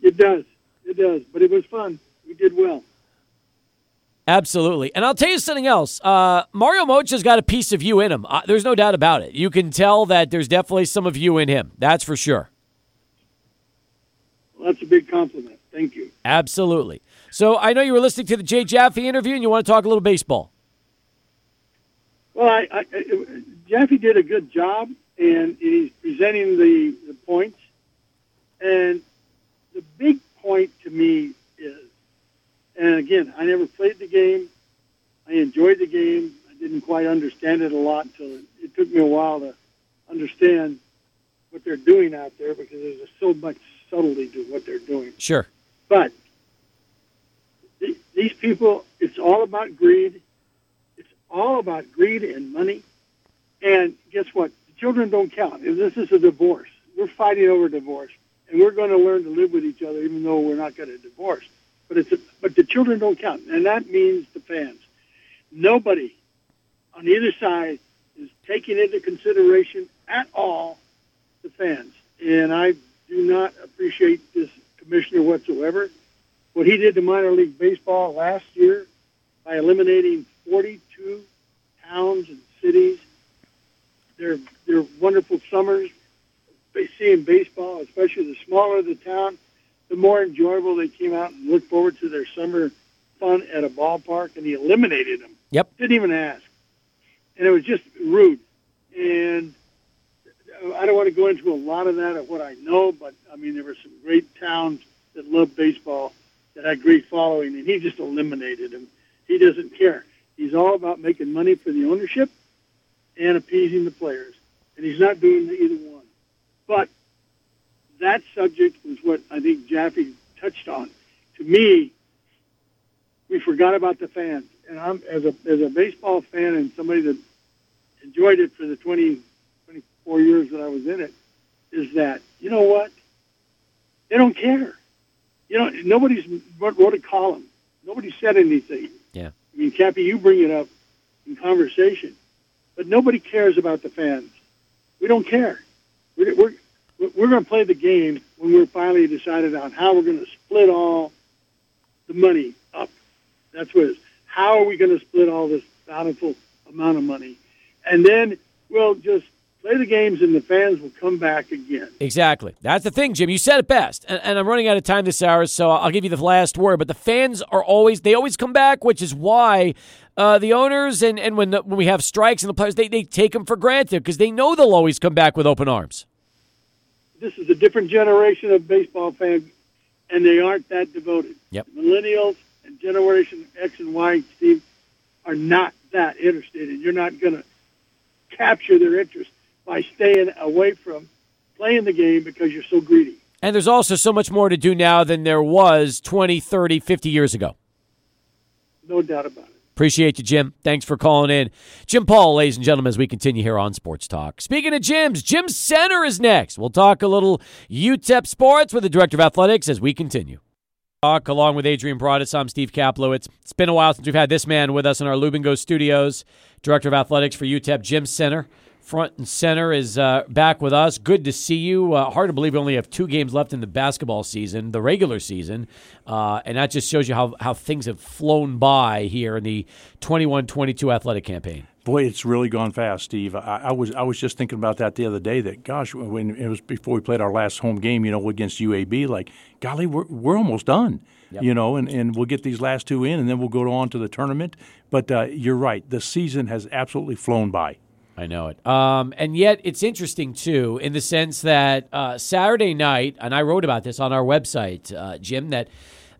It does. It does. But it was fun. We did well. Absolutely. And I'll tell you something else. Uh, Mario Moccia's got a piece of you in him. Uh, there's no doubt about it. You can tell that there's definitely some of you in him. That's for sure that's a big compliment. Thank you. Absolutely. So I know you were listening to the Jay Jaffe interview, and you want to talk a little baseball. Well, I, I, Jaffe did a good job, and he's presenting the, the points. And the big point to me is, and again, I never played the game. I enjoyed the game. I didn't quite understand it a lot until it, it took me a while to understand what they're doing out there because there's so much subtlety to what they're doing. Sure. But th- these people, it's all about greed. It's all about greed and money. And guess what? The children don't count. If this is a divorce, we're fighting over divorce, and we're going to learn to live with each other, even though we're not going to divorce. But it's a, but the children don't count, and that means the fans. Nobody on either side is taking into consideration at all the fans. And I do not appreciate this commissioner whatsoever. What he did to minor league baseball last year by eliminating 42 towns and cities, their their wonderful summers, seeing baseball, especially the smaller the town, the more enjoyable they came out and looked forward to their summer fun at a ballpark, and he eliminated them. Yep. Didn't even ask, and it was just rude. And I don't want to go into a lot of that of what I know, but I mean there were some great towns that love baseball that had great following, and he just eliminated them. He doesn't care. He's all about making money for the ownership and appeasing the players, and he's not doing either one. But that subject was what I think Jaffe touched on. To me, we forgot about the fans, and I'm as a as a baseball fan and somebody that enjoyed it for the 20, 24 years that I was in it, is that you know what? They don't care. You know, nobody's wrote a column. Nobody said anything. Yeah. I mean, Cappy, you bring it up in conversation, but nobody cares about the fans. We don't care. We're, we're, we're going to play the game when we're finally decided on how we're going to split all the money up. That's what it is. How are we going to split all this bountiful amount of money? And then we'll just play the games and the fans will come back again. Exactly. That's the thing, Jim. You said it best. And, and, I'm running out of time this hour, so I'll give you the last word. But the fans are always, they always come back, which is why uh, the owners and, and when, the, when we have strikes and the players, they, they take them for granted because they know they'll always come back with open arms. This is a different generation of baseball fans, and they aren't that devoted. Yep. Millennials and Generation X and Y, Steve, are not that interested, and you're not going to capture their interest by staying away from playing the game because you're so greedy. And there's also so much more to do now than there was 20, 30, 50 years ago. No doubt about it. Appreciate you, Jim. Thanks for calling in. Jim Paul, ladies and gentlemen, as we continue here on Sports Talk. Speaking of gyms, Jim Senter is next. We'll talk a little UTEP sports with the Director of Athletics as we continue. Talk along with Adrian Broadus. I'm Steve Kaplowitz. It's been a while since we've had this man with us in our Lubingo studios, Director of Athletics for UTEP Jim Senter front and center is uh, back with us. Good to see you. Uh, hard to believe we only have two games left in the basketball season, the regular season, uh, and that just shows you how, how things have flown by here in the 21-22 athletic campaign. Boy, it's really gone fast, Steve. I, I, was I was just thinking about that the other day. That gosh, when it was before we played our last home game, you know, against UAB, like golly, we're we're almost done. Yep. You know, and, and we'll get these last two in, and then we'll go on to the tournament. But uh, you're right, the season has absolutely flown by. I know it. Um, and yet, it's interesting too, in the sense that uh, Saturday night, and I wrote about this on our website, uh, Jim, that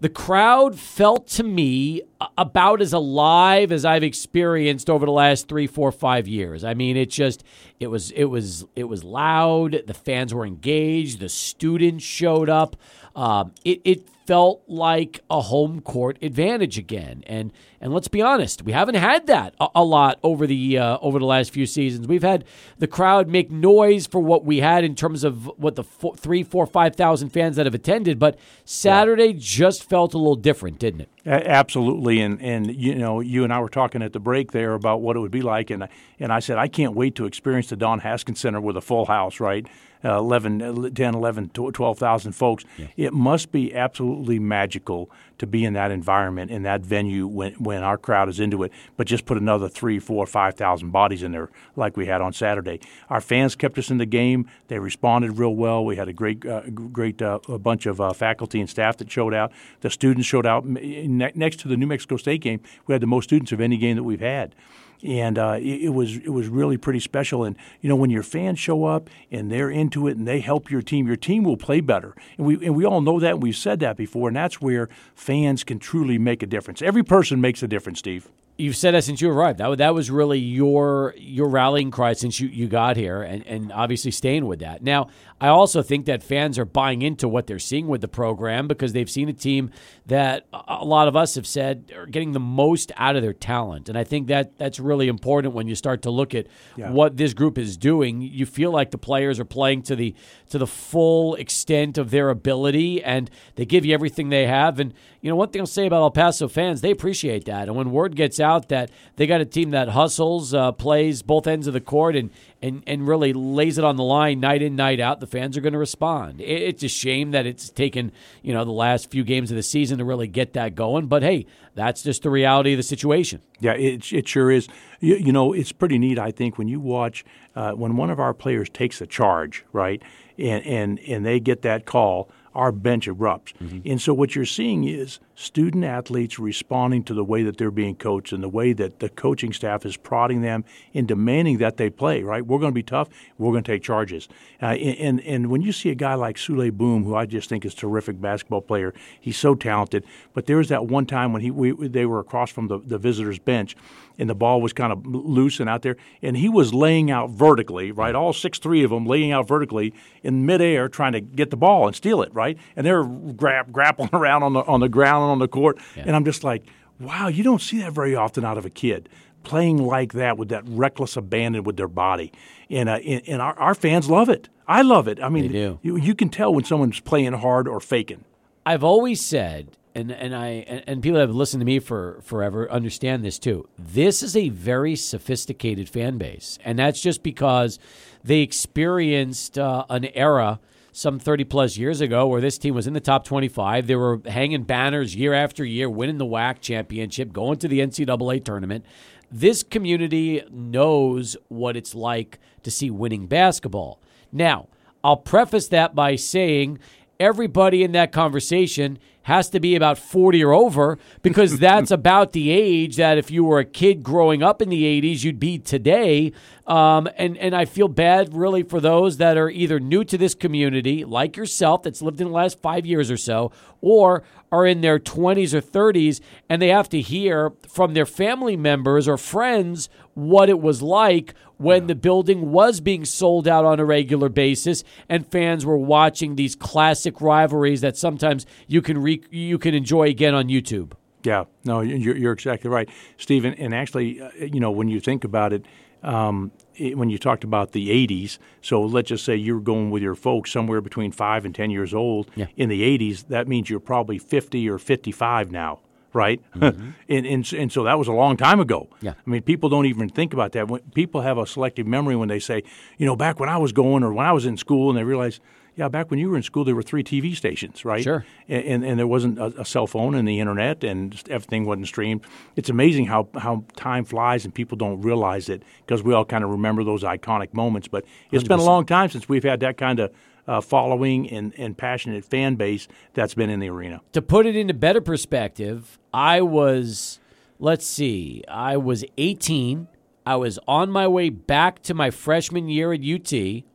the crowd felt to me about as alive as I've experienced over the last three, four, five years. I mean, it just it was it was it was loud. The fans were engaged. The students showed up. Um, it, it felt like a home court advantage again. And and let's be honest, we haven't had that a, a lot over the uh, over the last few seasons. We've had the crowd make noise for what we had in terms of what the four, three, four, five thousand fans that have attended, but Saturday yeah. just felt a little different, didn't it? Absolutely, and and you know, you and I were talking at the break there about what it would be like, and and I said I can't wait to experience the Don Haskins Center with a full house, right? Uh, 11, 10, 11, 12,000 folks. Yeah. It must be absolutely magical to be in that environment, in that venue when, when our crowd is into it. But just put another three, four, 5,000 bodies in there like we had on Saturday. Our fans kept us in the game. They responded real well. We had a great, uh, great uh, a bunch of uh, faculty and staff that showed out. The students showed out. next to the New Mexico State game, we had the most students of any game that we've had and uh, it, it, was it was really pretty special. And you know, when your fans show up and they're into it and they help your team, your team will play better. And we and we all know that. And we've said that before, and that's where fans can truly make a difference. Every person makes a difference, Steve. You've said that since you arrived. That that was really your your rallying cry since you, you got here, and, and obviously staying with that. Now, I also think that fans are buying into what they're seeing with the program because they've seen a team that a lot of us have said are getting the most out of their talent, and I think that that's really important when you start to look at yeah. what this group is doing. You feel like the players are playing to the to the full extent of their ability, and they give you everything they have. And you know, one thing I'll say about El Paso fans, they appreciate that, and when word gets out that they got a team that hustles, uh, plays both ends of the court, and, and and really lays it on the line night in night out. The fans are going to respond. It, it's a shame that it's taken you know the last few games of the season to really get that going, but hey, that's just the reality of the situation. Yeah, it it sure is. You, you know, it's pretty neat. I think when you watch uh, when one of our players takes a charge, right, and and and they get that call our bench erupts. And so what you're seeing is student athletes responding to the way that they're being coached and the way that the coaching staff is prodding them and demanding that they play, right? We're going to be tough. We're going to take charges. Uh, and, and when you see a guy like Souley Boum, who I just think is a terrific basketball player, he's so talented. But there was that one time when he we, they were across from the, the visitors' bench and the ball was kind of loose and out there, and he was laying out vertically, right? All six, three of them laying out vertically in midair, trying to get the ball and steal it, right? And they're gra- grappling (laughs) around on the on the ground on the court, Yeah. and I'm just like, wow, you don't see that very often out of a kid playing like that with that reckless abandon with their body, and uh, and, and our, our fans love it. I love it. I mean. You, you can tell when someone's playing hard or faking. I've always said, and and I and, and people that have listened to me for forever understand this too. This is a very sophisticated fan base, and that's just because they experienced uh, an era some 30 plus years ago where this team was in the top 25. They were hanging banners year after year, winning the WAC championship, going to the NCAA tournament. This community knows what it's like to see winning basketball. Now, I'll preface that by saying everybody in that conversation has to be about 40 or over because (laughs) that's about the age that if you were a kid growing up in the 80s, you'd be today. Um, and, and I feel bad really for those that are either new to this community, like yourself, that's lived in the last five years or so, or are in their 20s or 30s and they have to hear from their family members or friends what it was like when the building was being sold out on a regular basis and fans were watching these classic rivalries that sometimes you can re- you can enjoy again on YouTube. Yeah, no, you're, you're exactly right, Stephen. And actually, uh, you know, when you think about it, um, it, when you talked about the 80s, so let's just say you're going with your folks somewhere between five and 10 years old Yeah. in the 80s, that means you're probably 50 or 55 now. Right, (laughs) and, and and so that was a long time ago. Yeah. I mean, people don't even think about that. When people have a selective memory when they say, you know, back when I was going or when I was in school, and they realize, yeah, back when you were in school, there were three TV stations, right? Sure. and, and, and there wasn't a, a cell phone and the internet and everything wasn't streamed. It's amazing how, how time flies and people don't realize it because we all kind of remember those iconic moments. But it's been a long time since we've had that kind of uh, following and, and passionate fan base that's been in the arena. To put it into better perspective, I was let's see, I was 18. I was on my way back to my freshman year at UT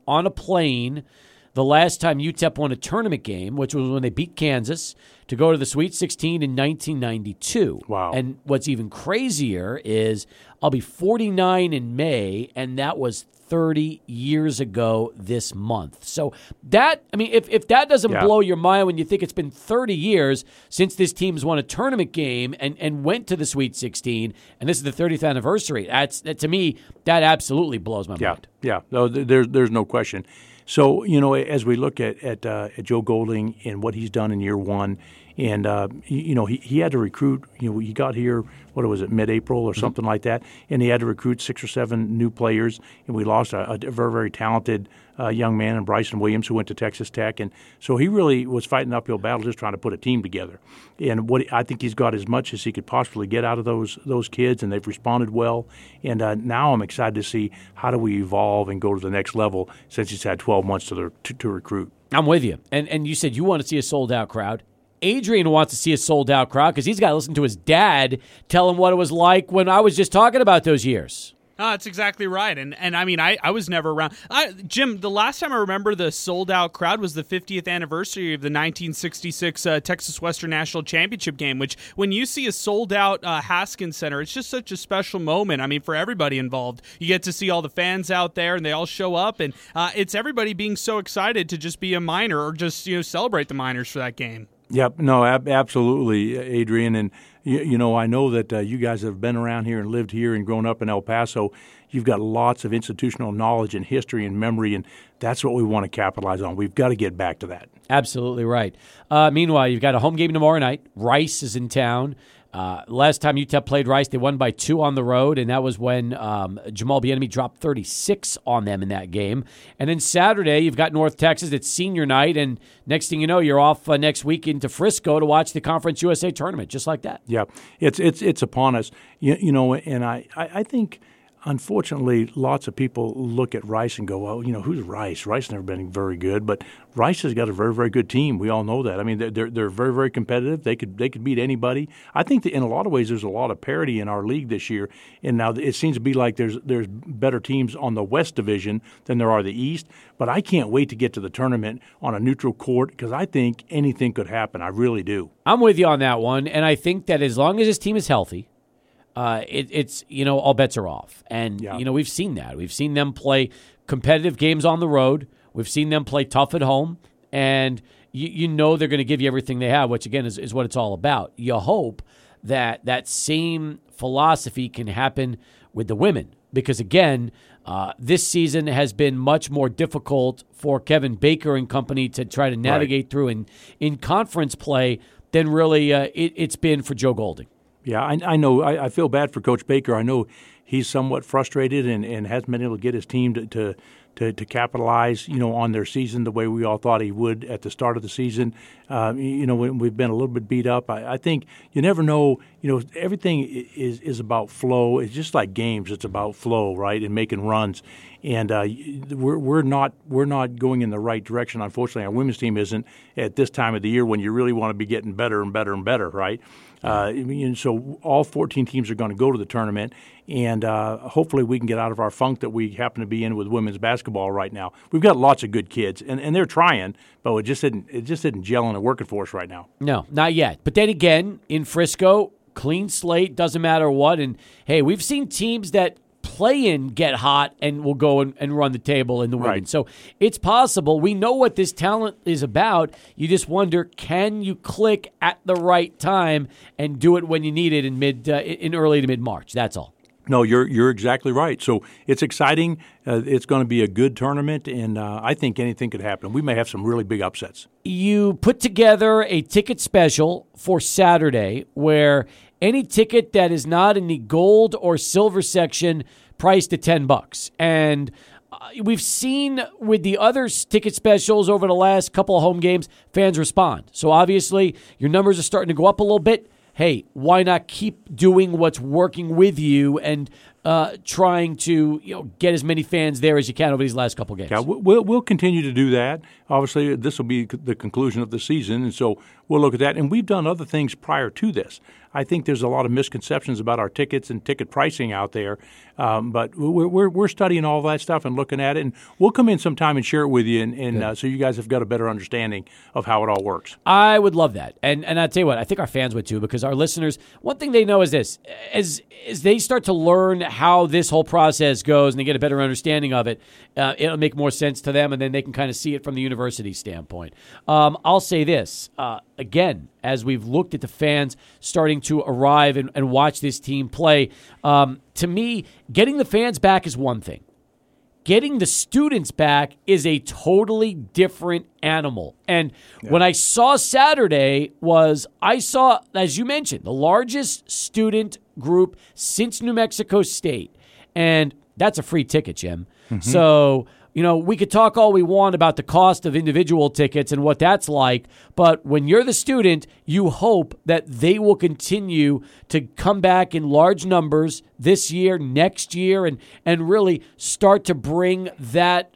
on a plane. The last time UTEP won a tournament game, which was when they beat Kansas to go to the Sweet 16 in 1992. Wow. And what's even crazier is I'll be 49 in May, and that was 30 years ago this month. So that, I mean, if, if that doesn't Yeah. blow your mind when you think it's been 30 years since this team's won a tournament game and, and went to the Sweet 16, and this is the 30th anniversary, that's that, to me, that absolutely blows my Yeah, mind. yeah. No, th- there's there's no question. So you know, as we look at at, uh, at Joe Golding and what he's done in year one, and uh, you, you know, he, he had to recruit. You know, he got here. What was it, mid-April or something like that, and he had to recruit six or seven new players, and we lost a, a very very talented uh, young man in Bryson Williams who went to Texas Tech, and so he really was fighting an uphill battle just trying to put a team together. And what I think he's got as much as he could possibly get out of those those kids, and they've responded well. And uh, now I'm excited to see how do we evolve and go to the next level since he's had 12 months to the, to, to recruit. I'm with you. And and you said you want to see a sold out crowd. Adrian wants to see a sold out crowd because he's got to listen to his dad tell him what it was like when I was just talking about those years. Oh, that's exactly right. And and I mean, I, I was never around. I, Jim, the last time I remember the sold out crowd was the 50th anniversary of the 1966 uh, Texas Western National Championship game, which when you see a sold out uh, Haskins Center, it's just such a special moment. I mean, for everybody involved. You get to see all the fans out there and they all show up, and uh, it's everybody being so excited to just be a Miner or just, you know, celebrate the Miners for that game. Yep, no, ab- absolutely, Adrian. And, you, you know, I know that uh, you guys have been around here and lived here and grown up in El Paso. You've got lots of institutional knowledge and history and memory, and that's what we want to capitalize on. We've got to get back to that. Absolutely right. Uh, meanwhile, you've got a home game tomorrow night. Rice is in town. Uh, last time UTEP played Rice, they won by two on the road, and that was when um, Jamal Bieniemy dropped 36 on them in that game. And then Saturday, you've got North Texas. It's senior night, and next thing you know, you're off uh, next week into Frisco to watch the Conference USA tournament, just like that. Yeah, it's it's it's upon us. You, you know, and I I, I think. Unfortunately, lots of people look at Rice and go, well, you know, who's Rice? Rice never been very good, but Rice has got a very, very good team. We all know that. I mean, they're they're very, very competitive. They could they could beat anybody. I think that in a lot of ways, there's a lot of parity in our league this year. And now it seems to be like there's there's better teams on the West Division than there are the East. But I can't wait to get to the tournament on a neutral court because I think anything could happen. I really do. I'm with you on that one, and I think that as long as this team is healthy, uh, it, it's you know all bets are off, and Yeah. you know we've seen that. We've seen them play competitive games on the road. We've seen them play tough at home, and you, you know they're going to give you everything they have, which again is, is what it's all about. You hope that that same philosophy can happen with the women, because again, uh, this season has been much more difficult for Kevin Baker and company to try to navigate through in in conference play than really uh, it, it's been for Joe Golding. Yeah, I, I know. I, I feel bad for Coach Baker. I know he's somewhat frustrated and, and hasn't been able to get his team to, to to to capitalize, you know, on their season the way we all thought he would at the start of the season. Uh, you know, we- we've been a little bit beat up. I, I think you never know. You know, everything is is about flow. It's just like games. It's about flow, right, and making runs. And uh, we're we're not we're not going in the right direction. Unfortunately, our women's team isn't at this time of the year when you really want to be getting better and better and better, right? Uh, and so all 14 teams are going to go to the tournament, and uh, hopefully we can get out of our funk that we happen to be in with women's basketball right now. We've got lots of good kids, and, and they're trying, but it just isn't it just isn't gelling and working for us right now. No, not yet. But then again, in Frisco, clean slate, doesn't matter what. And hey, we've seen teams that play in get hot and will go and, and run the table in the women. Right. So it's possible. We know what this talent is about. You just wonder, can you click at the right time and do it when you need it in mid, uh, in early to mid March? That's all. No, you're you're exactly right. So it's exciting. Uh, it's going to be a good tournament, and uh, I think anything could happen. We may have some really big upsets. you put together a ticket special for Saturday where any ticket that is not in the gold or silver section priced at 10 bucks. And uh, we've seen with the other ticket specials over the last couple of home games, fans respond. So obviously, your numbers are starting to go up a little bit. Hey, why not keep doing what's working with you and uh, trying to you know get as many fans there as you can over these last couple games? Yeah, we'll we'll continue to do that. Obviously, this will be the conclusion of the season, and so we'll look at that. And we've done other things prior to this. I think there's a lot of misconceptions about our tickets and ticket pricing out there, um, but we're, we're we're studying all that stuff and looking at it, and we'll come in sometime and share it with you, and, and uh, so you guys have got a better understanding of how it all works. I would love that, and and I tell you what, I think our fans would too, because our listeners, one thing they know is this: as as they start to learn how this whole process goes, and they get a better understanding of it, uh, it'll make more sense to them, and then they can kind of see it from the university standpoint. Um, I'll say this uh, again, as we've looked at the fans starting to arrive and, and watch this team play. Um, to me, getting the fans back is one thing getting the students back is a totally different animal. And when I saw Saturday was I saw as you mentioned the largest student group since New Mexico State. And that's a free ticket, Jim. Mm-hmm. So, you know, we could talk all we want about the cost of individual tickets and what that's like, but when you're the student, you hope that they will continue to come back in large numbers this year, next year, and and really start to bring that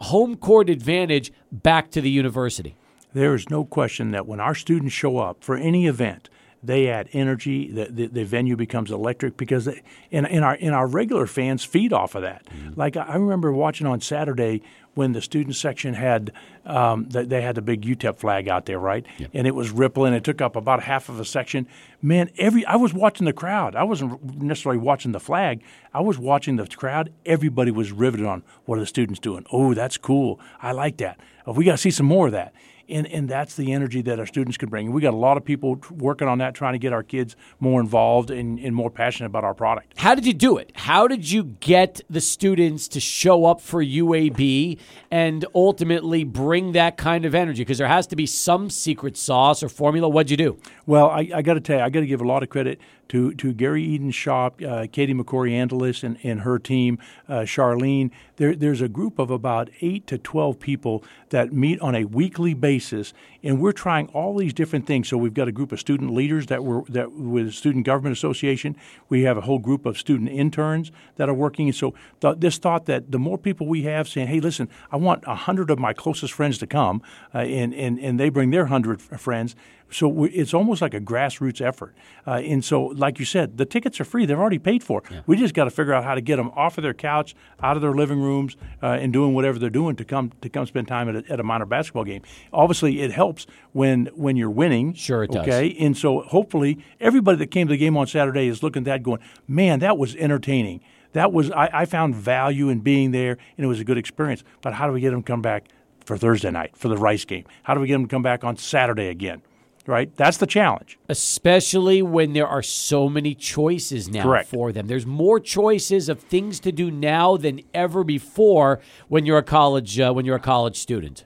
home court advantage back to the university. There is no question that when our students show up for any event, they add energy. The, the, the venue becomes electric because they, in, in our in our regular fans feed off of that. Like I remember watching on Saturday when the student section had um, they, they had the big UTEP flag out there, right? And it was rippling. It took up about half of a section. Man, every I was watching the crowd. I wasn't necessarily watching the flag. I was watching the crowd. Everybody was riveted on what are the students doing. Oh, that's cool. I like that. Oh, we got to see some more of that and and that's the energy that our students can bring. We got a lot of people working on that, trying to get our kids more involved and, and more passionate about our product. How did you do it? How did you get the students to show up for UAB and ultimately bring that kind of energy? Because there has to be some secret sauce or formula. What'd you do? Well, I, I got to tell you, I got to give a lot of credit to, to Gary Eden's shop, uh, Katie McCory Angelis and, and her team, uh, Charlene. There, there's a group of about 8 to 12 people that meet on a weekly basis, and we're trying all these different things. So we've got a group of student leaders that were that with Student Government Association. We have a whole group of student interns that are working. So th- this thought that the more people we have saying, hey, listen, I want 100 of my closest friends to come, uh, and, and, and they bring their 100 friends, so we, it's almost like a grassroots effort. Uh, and so, like you said, the tickets are free; they're already paid for. Yeah. We just got to figure out how to get them off of their couch, out of their living rooms, uh, and doing whatever they're doing to come to come spend time at a, at a, Miner basketball game. Obviously, it helps when when you're winning. Sure, it does. Okay, and so hopefully everybody that came to the game on Saturday is looking at that, going, "Man, that was entertaining." That was I, I found value in being there, and it was a good experience. But how do we get them to come back for Thursday night for the Rice game? How do we get them to come back on Saturday again? Right? That's the challenge. Especially when there are so many choices now Correct. for them. There's more choices of things to do now than ever before when you're a college uh, when you're a college student.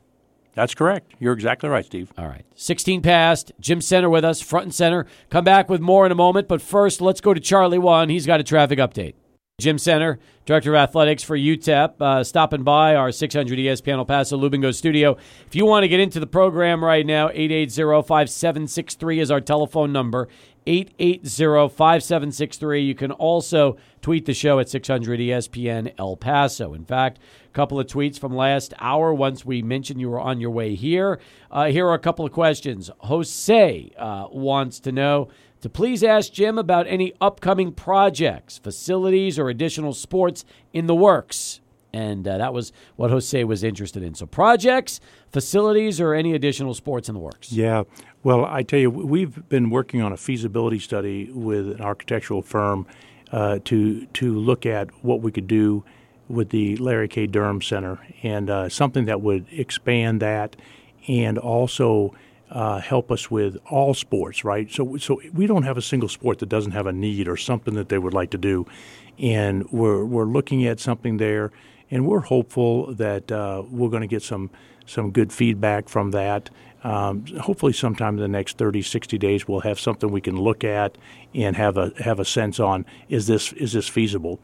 That's correct. You're exactly right, Steve. All right. 16 past. Jim Senter with us, front and center. Come back with more in a moment, but first, let's go to Charlie One. He's got a traffic update. Jim Senter, Director of Athletics for UTEP, uh, stopping by our 600 ESPN El Paso Lubingo studio. If you want to get into the program right now, 880-5763 is our telephone number. 880-5763. You can also tweet the show at 600 ESPN El Paso. In fact, a couple of tweets from last hour once we mentioned you were on your way here. Uh, here are a couple of questions. Jose uh, wants to know to please ask Jim about any upcoming projects, facilities, or additional sports in the works. And uh, that was what Jose was interested in. So, projects, facilities, or any additional sports in the works? Yeah. Well, I tell you, we've been working on a feasibility study with an architectural firm uh, to to look at what we could do with the Larry K. Durham Center and uh, something that would expand that and also uh, help us with all sports, right? So, so we don't have a single sport that doesn't have a need or something that they would like to do, and we're we're looking at something there, and we're hopeful that uh, we're going to get some some good feedback from that. Um, hopefully, sometime in the next 30, 60 days, we'll have something we can look at and have a have a sense on is this is this feasible.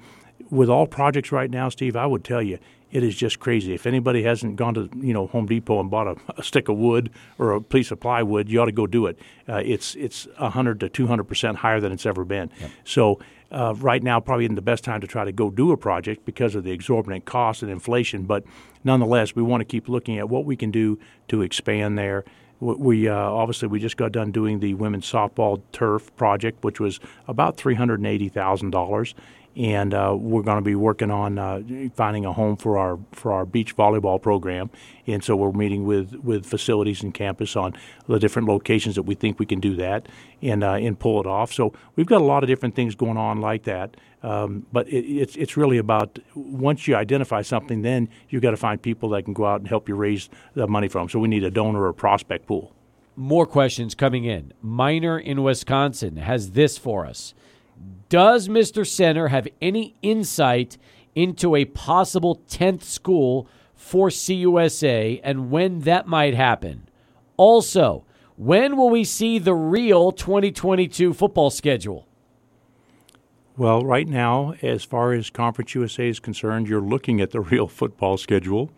With all projects right now, Steve, I would tell you it is just crazy. If anybody hasn't gone to you know Home Depot and bought a, a stick of wood or a piece of plywood, you ought to go do it. Uh, it's it's hundred to two hundred percent higher than it's ever been. Yep. So uh, right now, probably isn't the best time to try to go do a project because of the exorbitant cost and inflation. But nonetheless, we want to keep looking at what we can do to expand there. We uh, obviously we just got done doing the women's softball turf project, which was about three hundred and eighty thousand dollars and uh, we're going to be working on uh, finding a home for our for our beach volleyball program. And so we're meeting with, with facilities and campus on the different locations that we think we can do that and uh, and pull it off. So we've got a lot of different things going on like that. Um, but it, it's it's really about once you identify something, then you've got to find people that can go out and help you raise the money from. So we need a donor or prospect pool. More questions coming in. Miner in Wisconsin has this for us. Does Mr. Senter have any insight into a possible 10th school for CUSA and when that might happen? Also, when will we see the real 2022 football schedule? Well, right now, as far as Conference USA is concerned, you're looking at the real football schedule.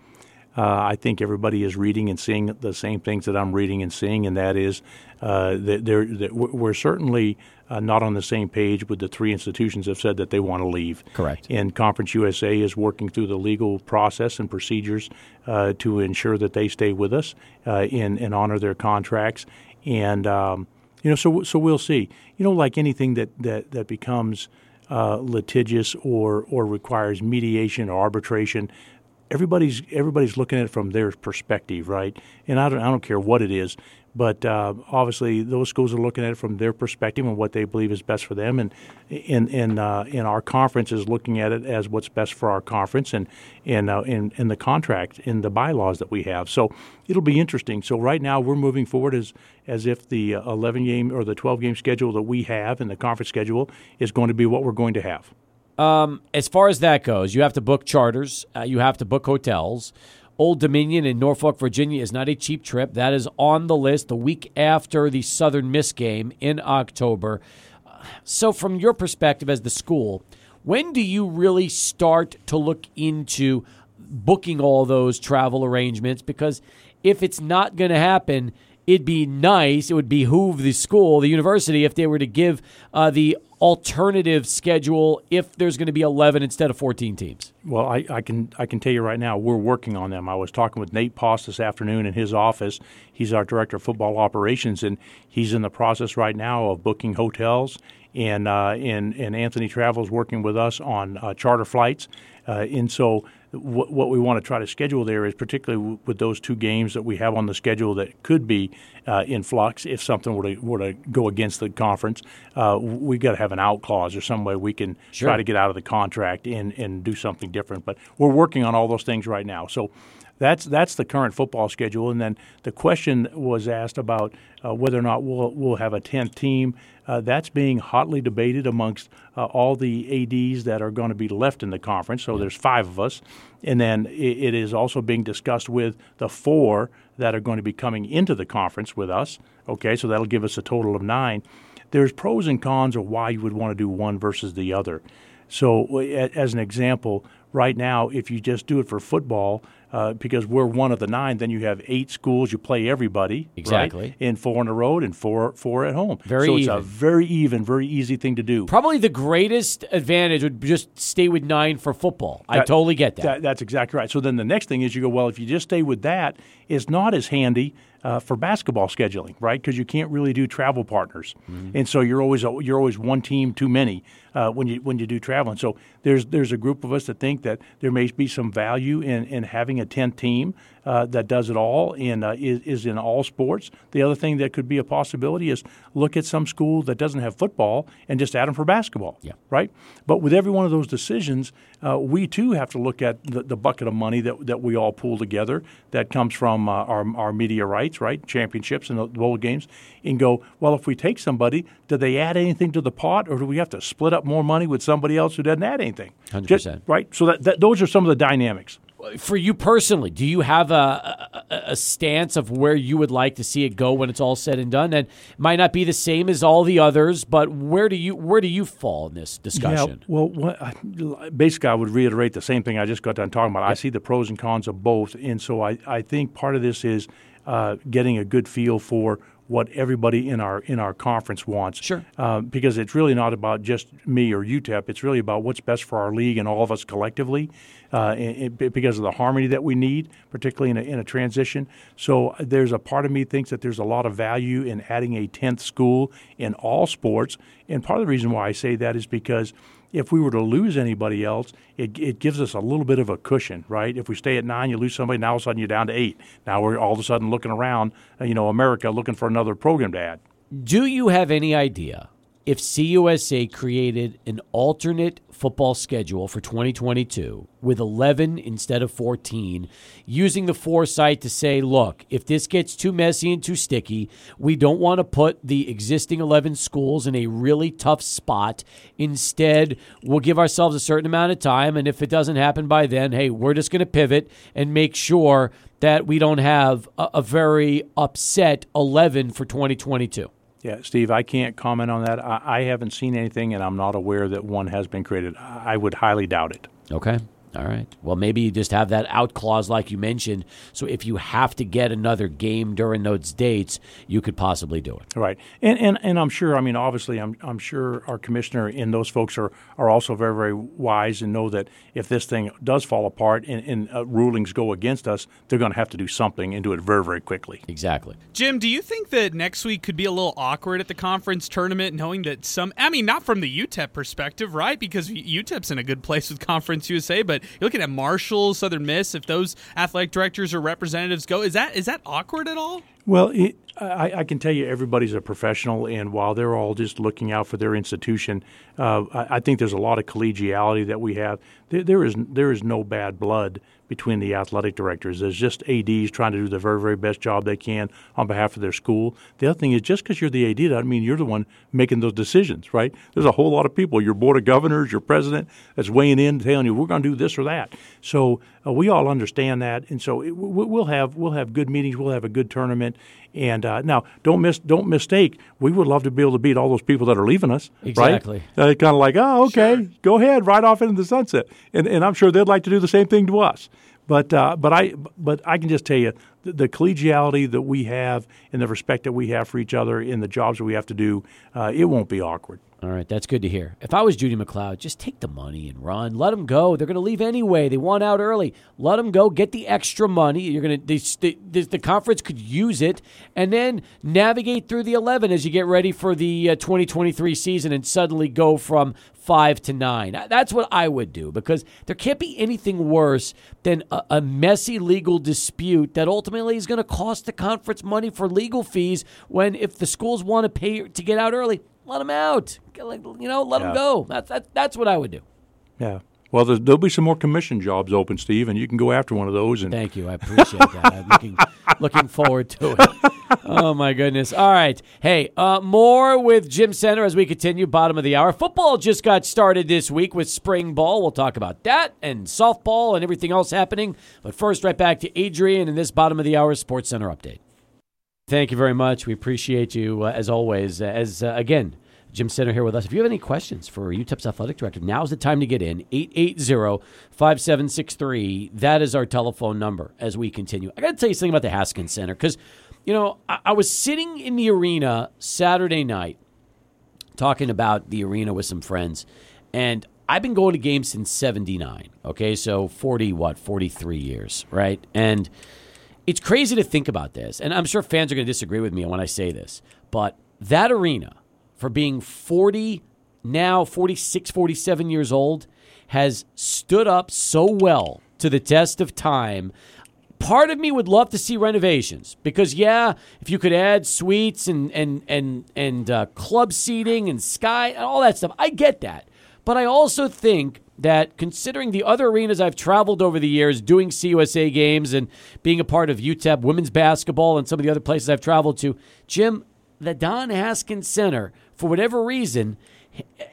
Uh, I think everybody is reading and seeing the same things that I'm reading and seeing, and that is uh, that, that we're certainly uh, not on the same page with the three institutions have said that they want to leave. Correct. And Conference USA is working through the legal process and procedures uh, to ensure that they stay with us uh, and, and honor their contracts. And um, you know, so so we'll see. You know, like anything that that that becomes uh, litigious or or requires mediation or arbitration, everybody's everybody's looking at it from their perspective, right? And I don't I don't care what it is. But uh, obviously, those schools are looking at it from their perspective and what they believe is best for them. And in in uh, in our conference is looking at it as what's best for our conference and and uh, in in the contract in the bylaws that we have. So it'll be interesting. So right now we're moving forward as as if the 11 game or the 12 game schedule that we have and the conference schedule is going to be what we're going to have. Um, as far as that goes, you have to book charters, uh, you have to book hotels. Old Dominion in Norfolk, Virginia is not a cheap trip. That is on the list the week after the Southern Miss game in October. so from your perspective as the school, when do you really start to look into booking all those travel arrangements? Because if it's not going to happen, it'd be nice, it would behoove the school, the university, if they were to give uh, the alternative schedule if there's going to be 11 instead of 14 teams? Well, I, I, can I can tell you right now we're working on them. I was talking with Nate Post this afternoon in his office. He's our director of football operations, and he's in the process right now of booking hotels. And uh, and and Anthony Travels working with us on uh, charter flights, uh, and so what, what we want to try to schedule there is particularly with those two games that we have on the schedule that could be uh, in flux if something were to, were to go against the conference. Uh, we got to have an out clause or some way we can sure. try to get out of the contract and, and do something different. But we're working on all those things right now. So that's that's the current football schedule. And then the question was asked about uh, whether or not we'll we'll have a tenth team. Uh, that's being hotly debated amongst uh, all the ads that are going to be left in the conference. So there's five of us, and then it, it is also being discussed with the four that are going to be coming into the conference with us. Okay, so that'll give us a total of nine. There's pros and cons of why you would want to do one versus the other. So, as an example, right now, if you just do it for football, uh, because we're one of the nine, then you have eight schools. You play everybody exactly right? in four on the road and four four at home. Very so it's a very even, very easy thing to do. Probably the greatest advantage would just stay with nine for football. That, I totally get that. that. That's exactly right. So then the next thing is you go well if you just stay with that, it's not as handy uh, for basketball scheduling, right? Because you can't really do travel partners, mm-hmm. and so you're always you're always one team too many uh, when you when you do traveling. So there's there's a group of us that think that there may be some value in, in having a 10 team uh, that does it all and uh, is, is in all sports. The other thing that could be a possibility is look at some school that doesn't have football and just add them for basketball, yeah. right? But with every one of those decisions, uh, we too have to look at the, the, bucket of money that, that we all pool together that comes from uh, our, our media rights, right, championships and the bowl games, and go, well, if we take somebody, do they add anything to the pot or do we have to split up more money with somebody else who doesn't add anything? 100%. Just, right? So that, that, those are some of the dynamics for you personally, do you have a, a, a, stance of where you would like to see it go when it's all said and done? And it might not be the same as all the others, but where do you where do you fall in this discussion? Yeah, well, what, basically, I would reiterate the same thing I just got done talking about. Yep. I see the pros and cons of both, and so I, I think part of this is uh, getting a good feel for what everybody in our in our conference wants. Sure. Uh, because it's really not about just me or UTEP. It's really about what's best for our league and all of us collectively uh, it, because of the harmony that we need, particularly in a, in a transition. So uh, there's a part of me thinks that there's a lot of value in adding a 10th school in all sports. And part of the reason why I say that is because if we were to lose anybody else, it, it gives us a little bit of a cushion, right? If we stay at nine, you lose somebody, now all of a sudden you're down to eight. Now we're all of a sudden looking around, uh, you know, America looking for another program to add. Do you have any idea if CUSA created an alternate football schedule for 2022 with 11 instead of 14, using the foresight to say, look, if this gets too messy and too sticky, we don't want to put the existing 11 schools in a really tough spot. Instead, we'll give ourselves a certain amount of time, and if it doesn't happen by then, hey, we're just going to pivot and make sure that we don't have a, a very upset 11 for 2022. Yeah, Steve, I can't comment on that. I, I, haven't seen anything, and I'm not aware that one has been created. I would highly doubt it. Okay. All right. Well, maybe you just have that out clause like you mentioned. So if you have to get another game during those dates, you could possibly do it. Right. And and, and I'm sure, I mean, obviously, I'm, I'm sure our commissioner and those folks are, are also very, very wise and know that if this thing does fall apart and, and uh, rulings go against us, they're going to have to do something and do it very, very quickly. Exactly. Jim, do you think that next week could be a little awkward at the conference tournament, knowing that some, I mean, not from the UTEP perspective, right? Because UTEP's in a good place with Conference USA, but you're looking at Marshall, Southern Miss. If those athletic directors or representatives go, is that is that awkward at all? Well, it, I, I, can tell you everybody's a professional, and while they're all just looking out for their institution, uh, I, I, think there's a lot of collegiality that we have. There, there is there is no bad blood between the athletic directors. There's just ads trying to do the very very best job they can on behalf of their school. The other thing is just because you're the ad doesn't mean you're the one making those decisions, right? There's a whole lot of people, your board of governors, your president, that's weighing in, telling you we're going to do this or that. So uh, we all understand that, and so it, we'll have we'll have good meetings, we'll have a good tournament. And uh, now, don't miss, don't mistake. We would love to be able to beat all those people that are leaving us. Exactly. Right? Uh, kind of like, oh, okay, go ahead, right off into the sunset. And, and I'm sure they'd like to do the same thing to us. But uh, but I but I can just tell you the, the, collegiality that we have and the respect that we have for each other in the jobs that we have to do, uh, it won't be awkward. All right, that's good to hear. If I was Judy MacLeod, just take the money and run. Let them go. They're going to leave anyway. They want out early. Let them go. Get the extra money. You're going to the, conference could use it, and then navigate through the 11 as you get ready for the uh, 2023 season, and suddenly go from five to nine. That's what I would do because there can't be anything worse than a, a messy legal dispute that ultimately is going to cost the conference money for legal fees. When if the schools want to pay to get out early, let them out. You know, let yeah. them go. That's that, that's what I would do. Yeah. Well, there'll be some more commission jobs open, Steve, and you can go after one of those. And thank you, I appreciate that. I'm looking, (laughs) looking forward to it. Oh my goodness! All right, hey, uh, more with Jim Senter as we continue. Bottom of the hour. Football just got started this week with spring ball. We'll talk about that and softball and everything else happening. But first, right back to Adrian in this bottom of the hour Sports Center update. Thank you very much. We appreciate you uh, as always. As uh, again, Jim Senter here with us. If you have any questions for UTEP's athletic director, now's the time to get in. 880-5763. That is our telephone number as we continue. I got to tell you something about the Haskins Center because, you know, I, I was sitting in the arena Saturday night talking about the arena with some friends, and I've been going to games since 79. Okay, so 40, what, 43 years, right? And it's crazy to think about this. And I'm sure fans are going to disagree with me when I say this, but that arena – for being 40, now 46, 47 years old, has stood up so well to the test of time. Part of me would love to see renovations because, yeah, if you could add suites and and and and uh, club seating and sky and all that stuff, I get that. But I also think that considering the other arenas I've traveled over the years doing CUSA games and being a part of UTEP women's basketball and some of the other places I've traveled to, Jim, the Don Haskins Center for whatever reason,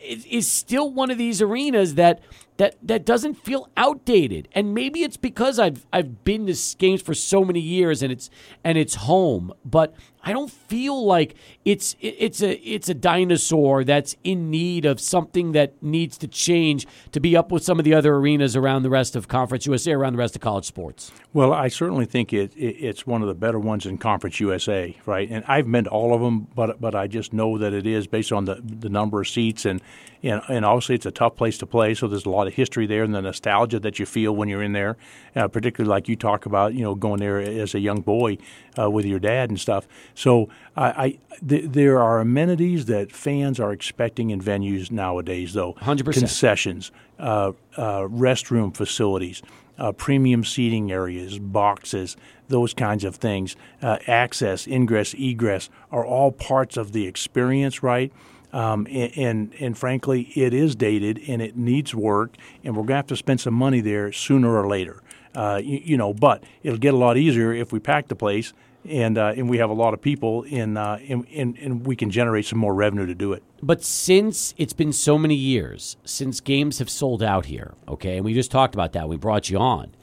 is still one of these arenas that that that doesn't feel outdated. And maybe it's because I've I've been to games for so many years and it's and it's home, but I don't feel like it's it's a it's a dinosaur that's in need of something that needs to change to be up with some of the other arenas around the rest of Conference USA, around the rest of college sports. Well, I certainly think it, it it's one of the better ones in Conference USA, right? And I've been to all of them, but but I just know that it is based on the the number of seats and and, and obviously it's a tough place to play, so there's a lot of history there and the nostalgia that you feel when you're in there, uh, particularly like you talk about, you know, going there as a young boy uh, with your dad and stuff. So I, I th- there are amenities that fans are expecting in venues nowadays, though. Hundred percent concessions, uh, uh, restroom facilities. Uh, premium seating areas, boxes, those kinds of things, uh, access, ingress, egress are all parts of the experience, right? Um, and, and, and frankly, it is dated and it needs work, and we're going to have to spend some money there sooner or later. Uh, you, you, know, but it'll get a lot easier if we pack the place and uh, and we have a lot of people in, uh, and, and, we can generate some more revenue to do it. But since it's been so many years since games have sold out here, okay, and we just talked about that, we brought you on.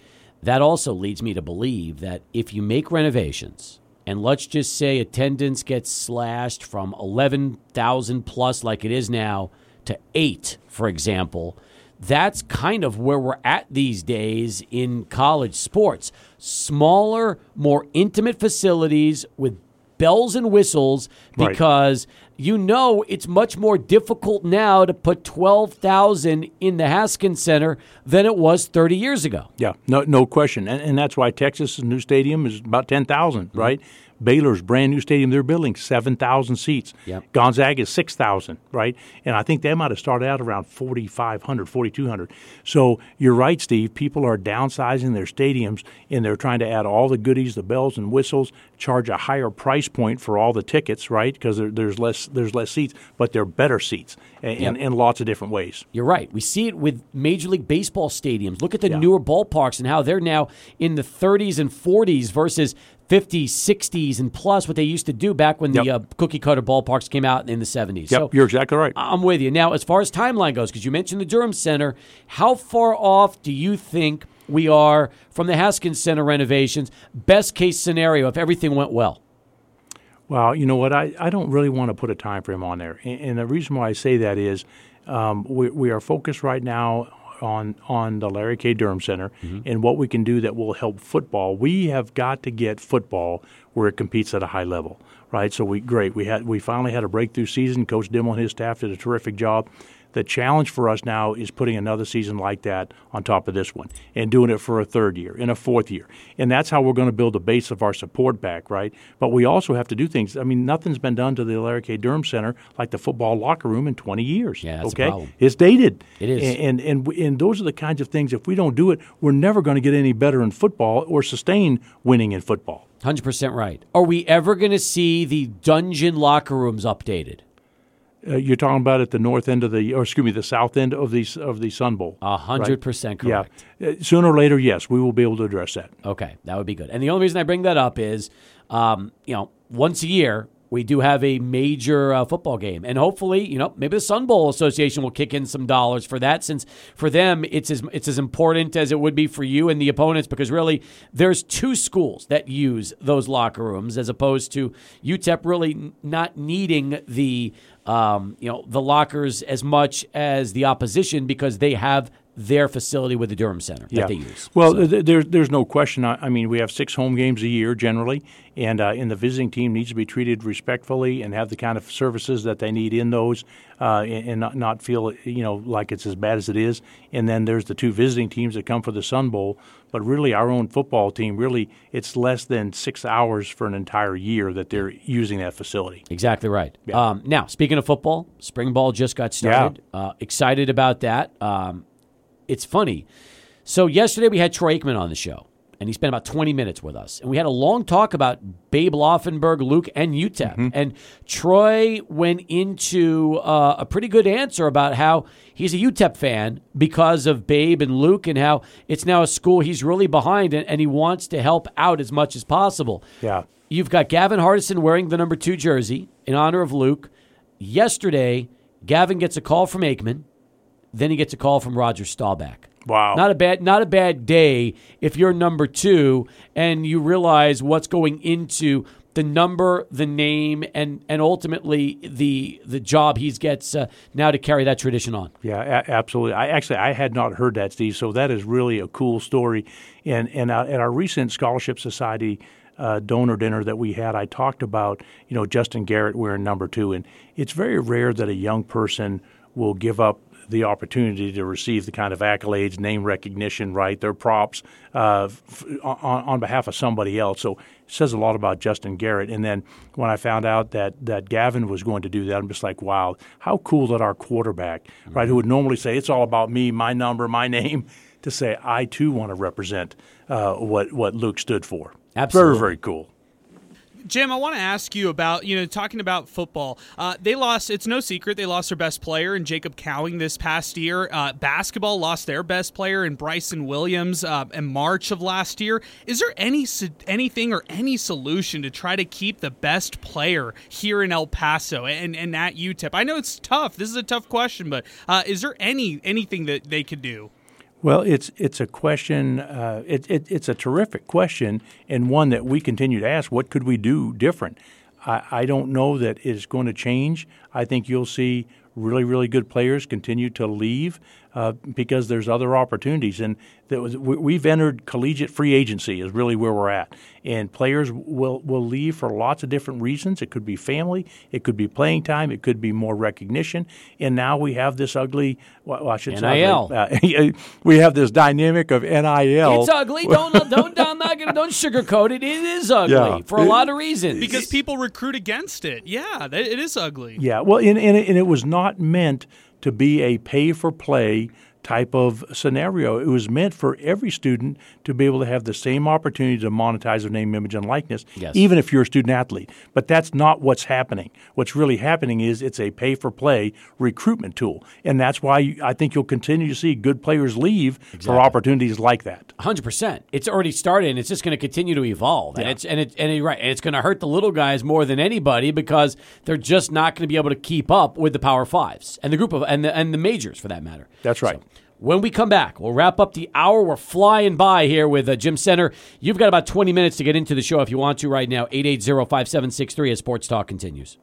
That also leads me to believe that if you make renovations and let's just say attendance gets slashed from 11,000 plus like it is now to 8 for example that's kind of where we're at these days in college sports smaller more intimate facilities with bells and whistles because right. you know it's much more difficult now to put 12,000 in the Haskins Center than it was 30 years ago. Yeah, no no question. And, and that's why Texas' new stadium is about 10,000, mm-hmm. Baylor's brand new stadium they're building, 7,000 seats. Yep. Gonzaga is 6,000, right? And I think they might have started out around 4,500, 4,200. So you're right, Steve. People are downsizing their stadiums and they're trying to add all the goodies, the bells and whistles, charge a higher price point for all the tickets, right? Because there, there's less there's less seats, but they're better seats in, yep. lots of different ways. You're right. We see it with Major League Baseball stadiums. Look at the yeah. newer ballparks and how they're now in the 30s and 40s versus 50s, 60s, and plus what they used to do back when yep. the uh, cookie cutter ballparks came out in the 70s. Yep, so you're exactly right. I'm with you. Now, as far as timeline goes, because you mentioned the Durham Center, how far off do you think we are from the Haskins Center renovations? Best case scenario if everything went well. Well, you know what? I, I don't really want to put a time frame on there, and, and the reason why I say that is um, we, we are focused right now on on the Larry K. Durham Center mm-hmm. and what we can do that will help football. We have got to get football where it competes at a high level, right? So we great. We had we finally had a breakthrough season. Coach Dimel and his staff did a terrific job. The challenge for us now is putting another season like that on top of this one and doing it for a third year and a fourth year. And that's how we're going to build a base of our support back, right? But we also have to do things. I mean, nothing's been done to the Larry K. Durham Center like the football locker room in 20 years. Yeah, that's a okay? problem. It's dated. It is. And, and, and, and those are the kinds of things, if we don't do it, we're never going to get any better in football or sustain winning in football. 100% right. Are we ever going to see the dungeon locker rooms updated? Uh, you're talking about at the north end of the, or excuse me, the south end of the of the Sun Bowl. A 100% correct. Yeah. Uh, sooner or later, yes, we will be able to address that. Okay, that would be good. And the only reason I bring that up is, um, you know, once a year we do have a major uh, football game, and hopefully, you know, maybe the Sun Bowl Association will kick in some dollars for that, since for them it's as it's as important as it would be for you and the opponents, because really there's two schools that use those locker rooms as opposed to UTEP really not needing the um, you know the lockers as much as the opposition because they have their facility with the Durham Center that they use. Well, So- th- there's there's no question. I, I mean, we have six home games a year generally, and uh, and the visiting team needs to be treated respectfully and have the kind of services that they need in those, uh, and, and not, not feel you know like it's as bad as it is. And then there's the two visiting teams that come for the Sun Bowl. But really, our own football team really it's less than six hours for an entire year that they're using that facility. Exactly right. Um, now, speaking of football, spring ball just got started. Uh, excited about that. Um, it's funny. So yesterday we had Troy Aikman on the show, and he spent about 20 minutes with us, and we had a long talk about Babe Laufenberg, Luke, and UTEP. And Troy went into uh, a pretty good answer about how he's a UTEP fan because of Babe and Luke, and how it's now a school he's really behind, and, and he wants to help out as much as possible. Yeah. You've got Gavin Hardison wearing the number two jersey in honor of Luke. Yesterday, Gavin gets a call from Aikman. Then he gets a call from Roger Staubach. Wow. Not a bad not a bad day if you're number two and you realize what's going into the number, the name, and and ultimately the the job he gets uh, now to carry that tradition on. Yeah, a- absolutely. I actually I had not heard that, Steve. So that is really a cool story. And and uh, at our recent scholarship society uh, donor dinner that we had, I talked about you know Justin Garrett wearing number two, and it's very rare that a young person will give up the opportunity to receive the kind of accolades, name recognition, right? Their props uh, f- on, on behalf of somebody else. So it says a lot about Justin Garrett. And then when I found out that that Gavin was going to do that, I'm just like, wow, how cool that our quarterback, right, who would normally say it's all about me, my number, my name, to say I too want to represent uh, what what Luke stood for. Absolutely. Very very cool. Jim, I want to ask you about you know talking about football. Uh, they lost. It's no secret they lost their best player in Jacob Cowing this past year. Uh, basketball lost their best player in Bryson Williams uh, in March of last year. Is there any anything or any solution to try to keep the best player here in El Paso and and at UTEP? I know it's tough. This is a tough question, but uh, is there any anything that they could do? Well, it's it's a question. Uh, it, it, it's a terrific question, and one that we continue to ask. What could we do different? I, I don't know that it's going to change. I think you'll see really really good players continue to leave uh, because there's other opportunities, and that was, we, we've entered collegiate free agency is really where we're at, and players will will leave for lots of different reasons. It could be family, it could be playing time, it could be more recognition, and now we have this ugly. Well, I should say NIL. ugly, uh, (laughs) we have this dynamic of NIL. It's ugly. Don't (laughs) don't I'm not gonna don't sugarcoat it. It is ugly Yeah. for a lot of reasons. Because people recruit against it. Yeah, it is ugly. Yeah, well, and, and, it, and it was not meant to be a pay for play type of scenario. It was meant for every student to be able to have the same opportunity to monetize their name, image, and likeness, Yes. even if you're a student athlete. But that's not what's happening. What's really happening is it's a pay for play recruitment tool. And that's why you, I think you'll continue to see good players leave for opportunities like that. Hundred percent. It's already started, and it's just going to continue to evolve. And it's and it and it, right, and it's going to hurt the little guys more than anybody because they're just not going to be able to keep up with the Power Fives and the group of and the and the majors for that matter. That's right. So, When we come back, we'll wrap up the hour. We're flying by here with uh, Jim Senter. You've got about 20 minutes to get into the show if you want to right now. 880-5763 as Sports Talk continues.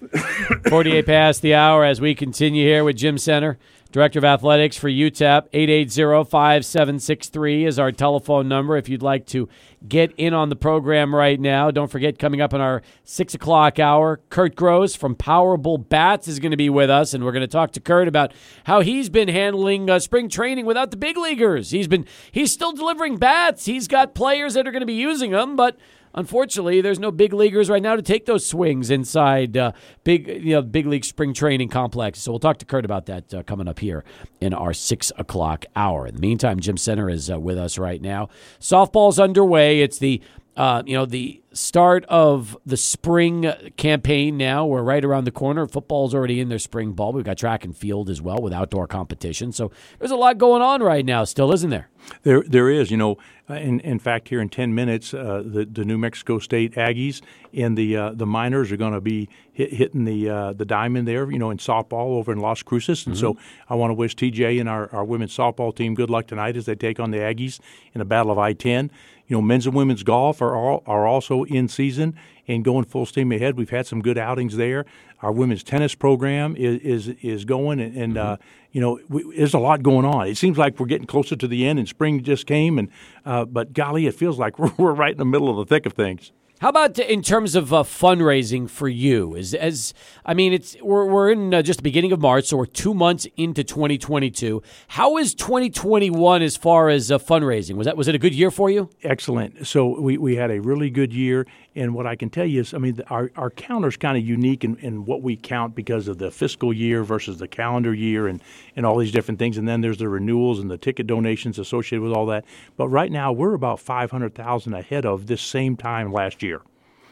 (laughs) 48 past the hour as we continue here with Jim Senter, Director of Athletics for UTEP. 880-5763 is our telephone number if you'd like to get in on the program right now. Don't forget, coming up in our 6 o'clock hour, Kurt Gross from Powerbull Bats is going to be with us, and we're going to talk to Kurt about how he's been handling uh, spring training without the big leaguers. He's been he's still delivering bats. He's got players that are going to be using them, but – unfortunately, there's no big leaguers right now to take those swings inside uh, big, you know, big league spring training complex. So we'll talk to Kurt about that uh, coming up here in our six o'clock hour. In the meantime, Jim Senter is uh, with us right now. Softball's underway. It's the uh, you know, the start of the spring campaign now. We're right around the corner. Football's already in their spring ball. We've got track and field as well with outdoor competition. So there's a lot going on right now, still, isn't there? There, there is. You know, uh, in, in fact, here in 10 minutes, uh, the, the New Mexico State Aggies and the uh, the Miners are going to be hit, hitting the uh, the diamond there, you know, in softball over in Las Cruces. And mm-hmm. so I want to wish TJ and our, our women's softball team good luck tonight as they take on the Aggies in a battle of I 10. You know, men's and women's golf are all, are also in season and going full steam ahead. We've had some good outings there. Our women's tennis program is is, is going, and, and mm-hmm. uh, you know, we, there's a lot going on. It seems like we're getting closer to the end, and spring just came, and uh, but golly, it feels like we're, (laughs) we're right in the middle of the thick of things. How about in terms of uh, fundraising for you? As, as I mean, it's we're, we're in uh, just the beginning of March, so we're two months into 2022. How is 2021 as far as uh, fundraising? Was that was it a good year for you? Excellent. So we, we had a really good year, and what I can tell you is, I mean, our our counter is kind of unique in, in what we count because of the fiscal year versus the calendar year, and and all these different things. And then there's the renewals and the ticket donations associated with all that. But right now, we're about 500,000 ahead of this same time last year.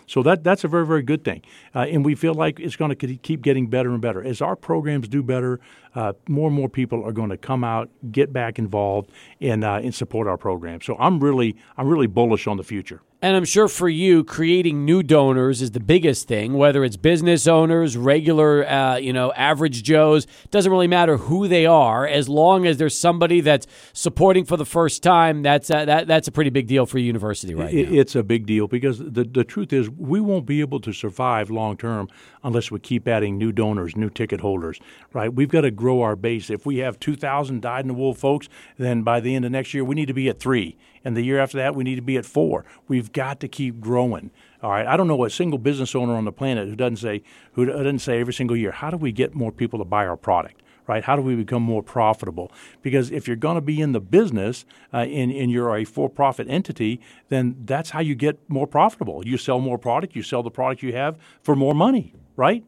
So that that's a very very good thing, uh, and we feel like it's going to keep getting better and better as our programs do better. Uh, more and more people are going to come out, get back involved, and uh, and support our program. So I'm really I'm really bullish on the future. And I'm sure for you, creating new donors is the biggest thing. Whether it's business owners, regular, uh, you know, average Joes, doesn't really matter who they are, as long as there's somebody that's supporting for the first time. That's a, that that's a pretty big deal for a university right it, now. It's a big deal because the the truth is we won't be able to survive long term unless we keep adding new donors, new ticket holders. Right? We've got to grow our base. If we have 2,000 dyed in the wool folks, then by the end of next year we need to be at three and the year after that we need to be at four. We've got to keep growing. All right, I don't know a single business owner on the planet who doesn't say who doesn't say every single year, how do we get more people to buy our product? Right? How do we become more profitable? Because if you're going to be in the business uh, and, and you're a for-profit entity, then that's how you get more profitable. You sell more product, you sell the product you have for more money, right?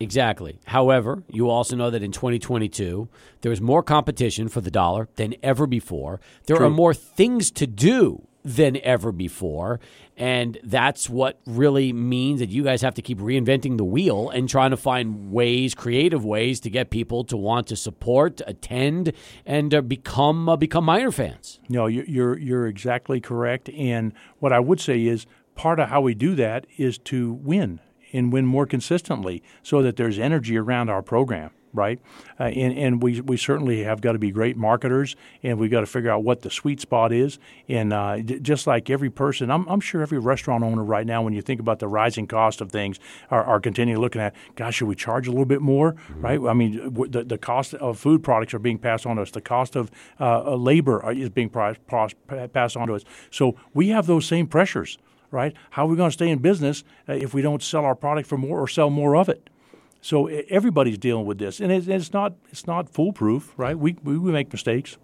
Exactly. However, you also know that in 2022, there is more competition for the dollar than ever before. There True. are more things to do than ever before. And that's what really means that you guys have to keep reinventing the wheel and trying to find ways, creative ways, to get people to want to support, attend, and uh, become uh, become Miner fans. No, you're you're exactly correct. And what I would say is part of how we do that is to win and win more consistently so that there's energy around our program right? Uh, and and we, we certainly have got to be great marketers, and we've got to figure out what the sweet spot is. And uh, d- just like every person, I'm, I'm sure every restaurant owner right now, when you think about the rising cost of things, are, are continuing looking at, gosh, should we charge a little bit more, mm-hmm. right? I mean, the, the cost of food products are being passed on to us. The cost of uh, labor is being passed on to us. So we have those same pressures right? How are we going to stay in business uh, if we don't sell our product for more or sell more of it? So everybody's dealing with this, and it's, not it's not foolproof, right? We we make mistakes.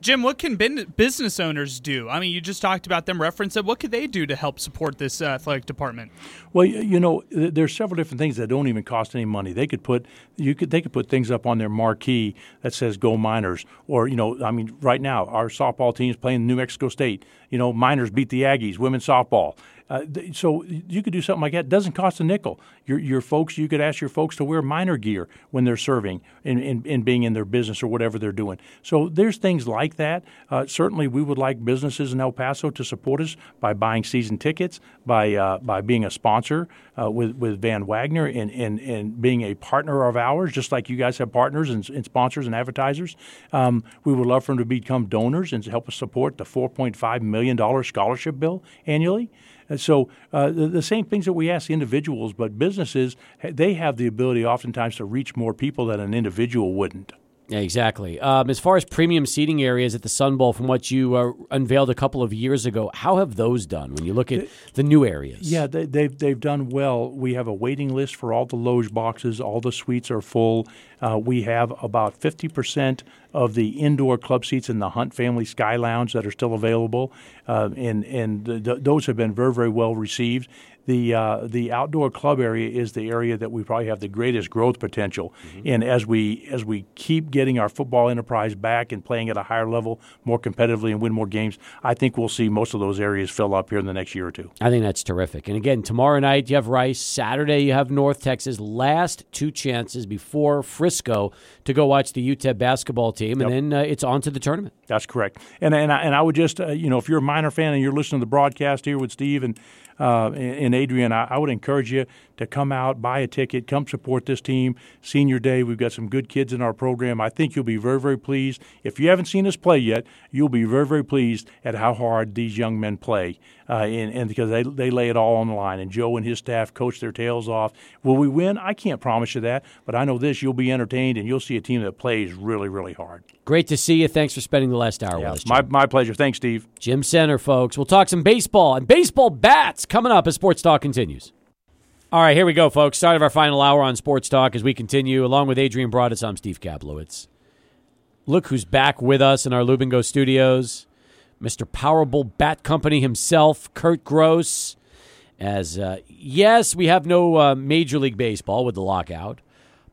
Jim, what can business owners do? I mean, you just talked about them reference it. What could they do to help support this uh, athletic department? Well, you know, there's several different things that don't even cost any money. They could put you could they could put things up on their marquee that says "Go Miners," or you know, I mean, right now our softball team is playing New Mexico State. You know, Miners beat the Aggies, women's softball. Uh, th- so you could do something like that. It doesn't cost a nickel. Your, your folks, you could ask your folks to wear Miner gear when they're serving and, being in their business or whatever they're doing. So there's things like that. Uh, certainly, we would like businesses in El Paso to support us by buying season tickets, by uh, by being a sponsor uh, with with Van Wagner, and, and and being a partner of ours, just like you guys have partners and, and sponsors and advertisers. Um, we would love for them to become donors and help us support the 4.5 million dollar scholarship bill annually. And so uh, the, the, same things that we ask individuals, but businesses, they have the ability oftentimes to reach more people than an individual wouldn't. Yeah, exactly. Um, as far as premium seating areas at the Sun Bowl, from what you uh, unveiled a couple of years ago, how have those done when you look at the new areas? Yeah, they, have they've, they've done well. We have a waiting list for all the loge boxes. All the suites are full. Uh, we have about 50% of the indoor club seats in the Hunt Family Sky Lounge that are still available, uh, and and th- those have been very very well received the uh, the outdoor club area is the area that we probably have the greatest growth potential. Mm-hmm. And as we as we keep getting our football enterprise back and playing at a higher level, more competitively, and win more games, I think we'll see most of those areas fill up here in the next year or two. I think that's terrific. And again, tomorrow night you have Rice. Saturday you have North Texas. Last two chances before Frisco to go watch the UTEP basketball team, and yep. then uh, it's on to the tournament. That's correct. And and I, and I would just uh, you know if you're a Miner fan and you're listening to the broadcast here with Steve and uh, and Adrian, I, I, would encourage you to come out, buy a ticket, come support this team. Senior Day, we've got some good kids in our program. I think you'll be very, very pleased. If you haven't seen us play yet, you'll be very, very pleased at how hard these young men play. Uh, and, and, because they, they lay it all on the line. And Joe and his staff coach their tails off. Will we win? I can't promise you that, but I know this: you'll be entertained, and you'll see a team that plays really, really hard. Great to see you. Thanks for spending the last hour yeah, with us. My, my pleasure. Thanks, Steve. Jim Senter, folks. We'll talk some baseball and baseball bats coming up as Sports Talk continues. All right, here we go, folks. Start of our final hour on Sports Talk as we continue. Along with Adrian Broadus, I'm Steve Kaplowitz. Look who's back with us in our Lubingo studios. Mr. Powerbull Bat Company himself, Kurt Gross. As uh, yes, we have no uh, Major League Baseball with the lockout,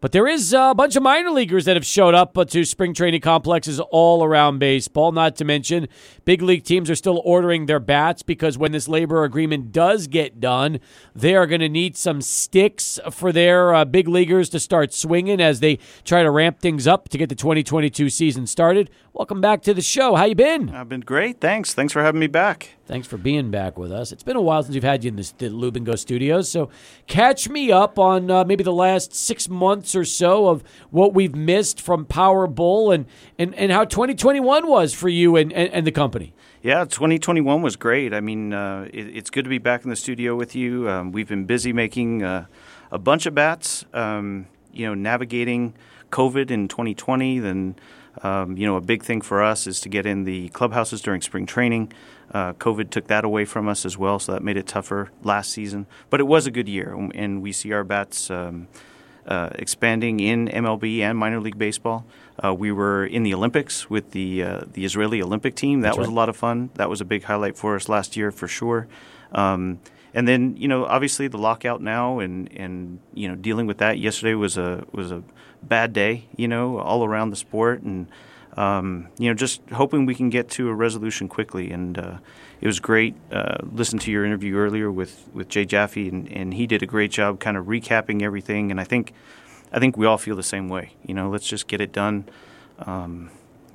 but there is a bunch of minor leaguers that have showed up to spring training complexes all around baseball. Not to mention, big league teams are still ordering their bats because when this labor agreement does get done, they are going to need some sticks for their uh, big leaguers to start swinging as they try to ramp things up to get the 2022 season started. Welcome back to the show. How you been? I've been great. Thanks. Thanks for having me back. Thanks for being back with us. It's been a while since we've had you in the, the Lubingo studios, so catch me up on uh, maybe the last six months or so of what we've missed from Powerbull and, and, and how 2021 was for you and, and, and the company. Yeah, 2021 was great. I mean, uh, it, it's good to be back in the studio with you. Um, we've been busy making uh, a bunch of bats, um, you know, navigating COVID in 2020, then – um, you know, a big thing for us is to get in the clubhouses during spring training. Uh, COVID took that away from us as well, so that made it tougher last season. But it was a good year, and we see our bats um, uh, expanding in MLB and minor league baseball. Uh, we were in the Olympics with the uh, the Israeli Olympic team. That That's was right. a lot of fun. That was a big highlight for us last year for sure. Um, and then you know, obviously the lockout now, and and you know, dealing with that. Yesterday was a was a bad day, you know, all around the sport, and um, you know, just hoping we can get to a resolution quickly. And uh, it was great. Uh, listen to your interview earlier with with Jay Jaffe, and, and he did a great job, kind of recapping everything. And I think I think we all feel the same way. You know, let's just get it done. Um,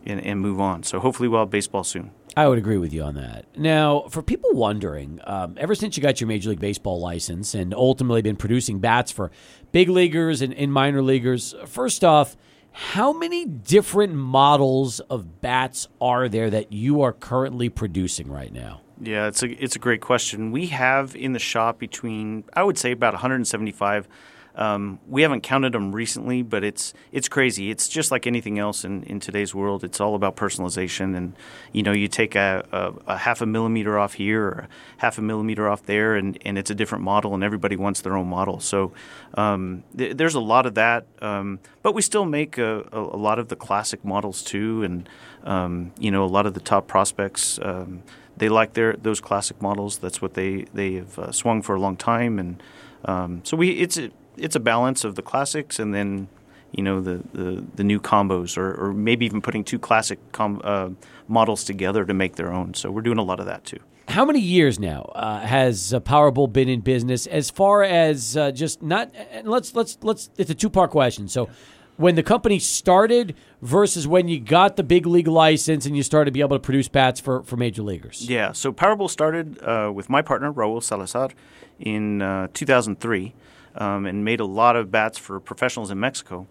and, and move on. So hopefully we'll have baseball soon. I would agree with you on that. Now, for people wondering, um, ever since you got your Major League Baseball license and ultimately been producing bats for big leaguers and, and minor leaguers, first off, how many different models of bats are there that you are currently producing right now? Yeah, it's a it's a great question. We have in the shop between I would say about 175 um, we haven't counted them recently, but it's it's crazy. It's just like anything else in, in today's world. It's all about personalization, and you know, you take a, a, a, half a millimeter off here or half a millimeter off there, and, and it's a different model, and everybody wants their own model. So um, th- there's a lot of that, um, but we still make a, a, lot of the classic models too, and um, you know, a lot of the top prospects um, they like their those classic models. That's what they they have uh, swung for a long time, and um, so we it's it's a balance of the classics and then you know the the, the new combos or, or maybe even putting two classic com, uh, models together to make their own. So we're doing a lot of that too. how many years now uh, has uh, Powerbull been in business? As far as uh, just not, and let's let's let's. It's a two part question. So, when the company started versus when you got the big league license and you started to be able to produce bats for for major leaguers. Yeah, so Powerbull started uh, with my partner Raul Salazar in uh, 2003, um, and made a lot of bats for professionals in Mexico.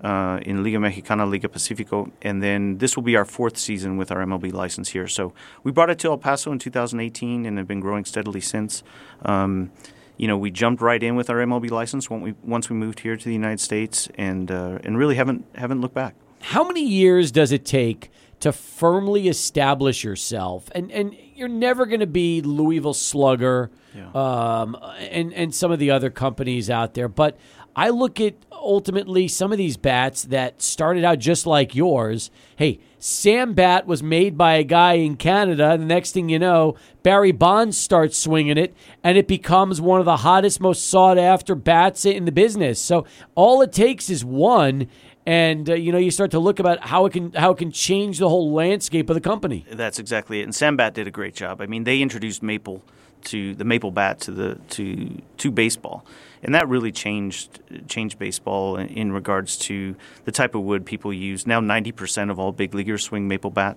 Uh, in Liga Mexicana, Liga Pacifico, and then this will be our fourth season with our MLB license here. So we brought it to El Paso in 2018 and have been growing steadily since. Um, you know, we jumped right in with our MLB license we, once we moved here to the United States, and uh, and really haven't haven't looked back. How many years does it take to firmly establish yourself? And and you're never going to be Louisville Slugger, Yeah. um, and and some of the other companies out there. But I look at ultimately some of these bats that started out just like yours. Hey, Sam Bat was made by a guy in Canada. And the next thing you know, Barry Bonds starts swinging it, and it becomes one of the hottest, most sought after bats in the business. So all it takes is one. And uh, you know, you start to look about how it can how it can change the whole landscape of the company. That's exactly it. And Sambat did a great job. I mean, they introduced maple to the maple bat to the to to baseball, and that really changed changed baseball in, in regards to the type of wood people use. Now, ninety percent of all big leaguers swing maple bat.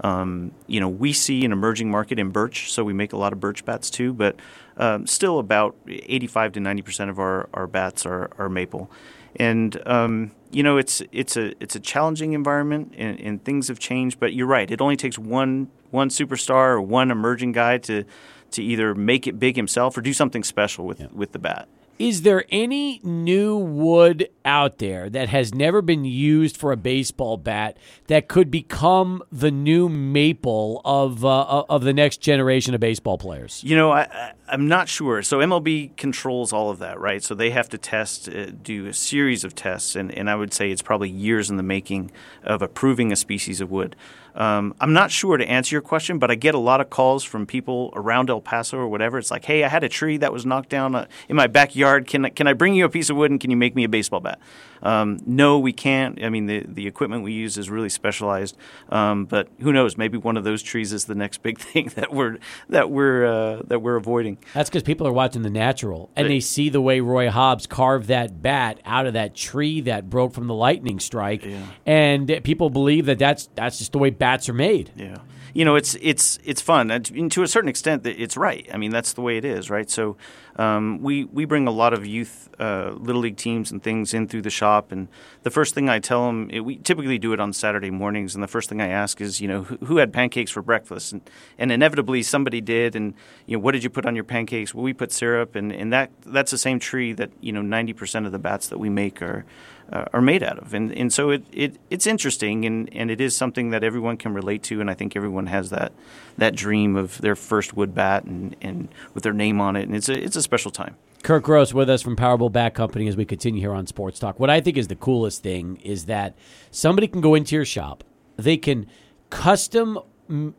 Um, you know, we see an emerging market in birch, so we make a lot of birch bats too. But um, still, about eighty-five to ninety percent of our, our bats are, are maple and um, you know it's it's a it's a challenging environment and, and, things have changed but you're right. It only takes one one superstar or one emerging guy to to either make it big himself or do something special with with the bat Is there any new wood out there that has never been used for a baseball bat that could become the new maple of uh, of the next generation of baseball players? You know, I, I'm not sure. So MLB controls all of that, right? So they have to test, uh, do a series of tests, and, and I would say it's probably years in the making of approving a species of wood. Um, I'm not sure to answer your question, but I get a lot of calls from people around El Paso or whatever. It's like, hey, I had a tree that was knocked down uh, in my backyard. Can can I bring you a piece of wood and can you make me a baseball bat? Um, no, we can't. I mean, the, the equipment we use is really specialized. Um, but who knows? Maybe one of those trees is the next big (laughs) thing that we're that we're uh, that we're avoiding. That's because people are watching The Natural and they see the way Roy Hobbs carved that bat out of that tree that broke from the lightning strike, and people believe that that's that's just the way bats are made. Yeah, you know, it's it's it's fun, and to a certain extent, it's right. I mean, that's the way it is, right? So, um, we we bring a lot of youth uh, little league teams and things in through the shop, and the first thing I tell them, it, we typically do it on Saturday mornings, and the first thing I ask is, you know, who, who had pancakes for breakfast, and, and inevitably somebody did, and you know, what did you put on your pancakes? Well, we put syrup, and, and that that's the same tree that you know ninety percent of the bats that we make are uh, are made out of. And and so it, it it's interesting and, and it is something that everyone can relate to and I think everyone has that that dream of their first wood bat and, and with their name on it and it's a it's a special time. Kurt Gross with us from Powerbull Bat Company as we continue here on Sports Talk. What I think is the coolest thing is that somebody can go into your shop, they can custom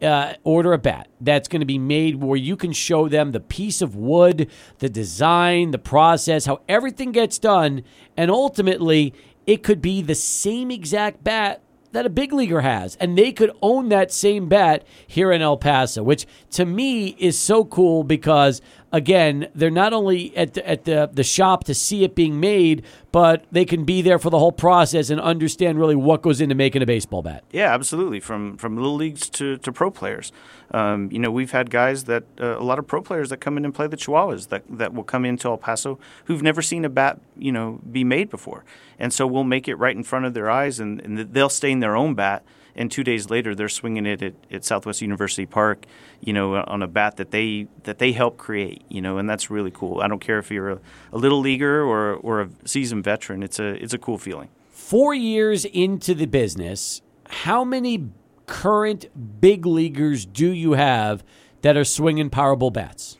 uh, order a bat that's going to be made where you can show them the piece of wood, the design, the process, how everything gets done, and ultimately it could be the same exact bat that a big leaguer has, and they could own that same bat here in El Paso, which to me is so cool because again, they're not only at the, at the the shop to see it being made, but they can be there for the whole process and understand really what goes into making a baseball bat. Yeah, absolutely. From from little leagues to, to pro players, um, you know, we've had guys that uh, a lot of pro players that come in and play the Chihuahuas that that will come into El Paso who've never seen a bat, you know, be made before, and so we'll make it right in front of their eyes, and, and they'll stain their own bat and two days later they're swinging it at, at, Southwest University Park, you know, on a bat that they that they help create, you know, and that's really cool. I don't care if you're a, a little leaguer or or a seasoned veteran. It's a it's a cool feeling. Four years into the business, how many current big leaguers do you have that are swinging Powerbull bats?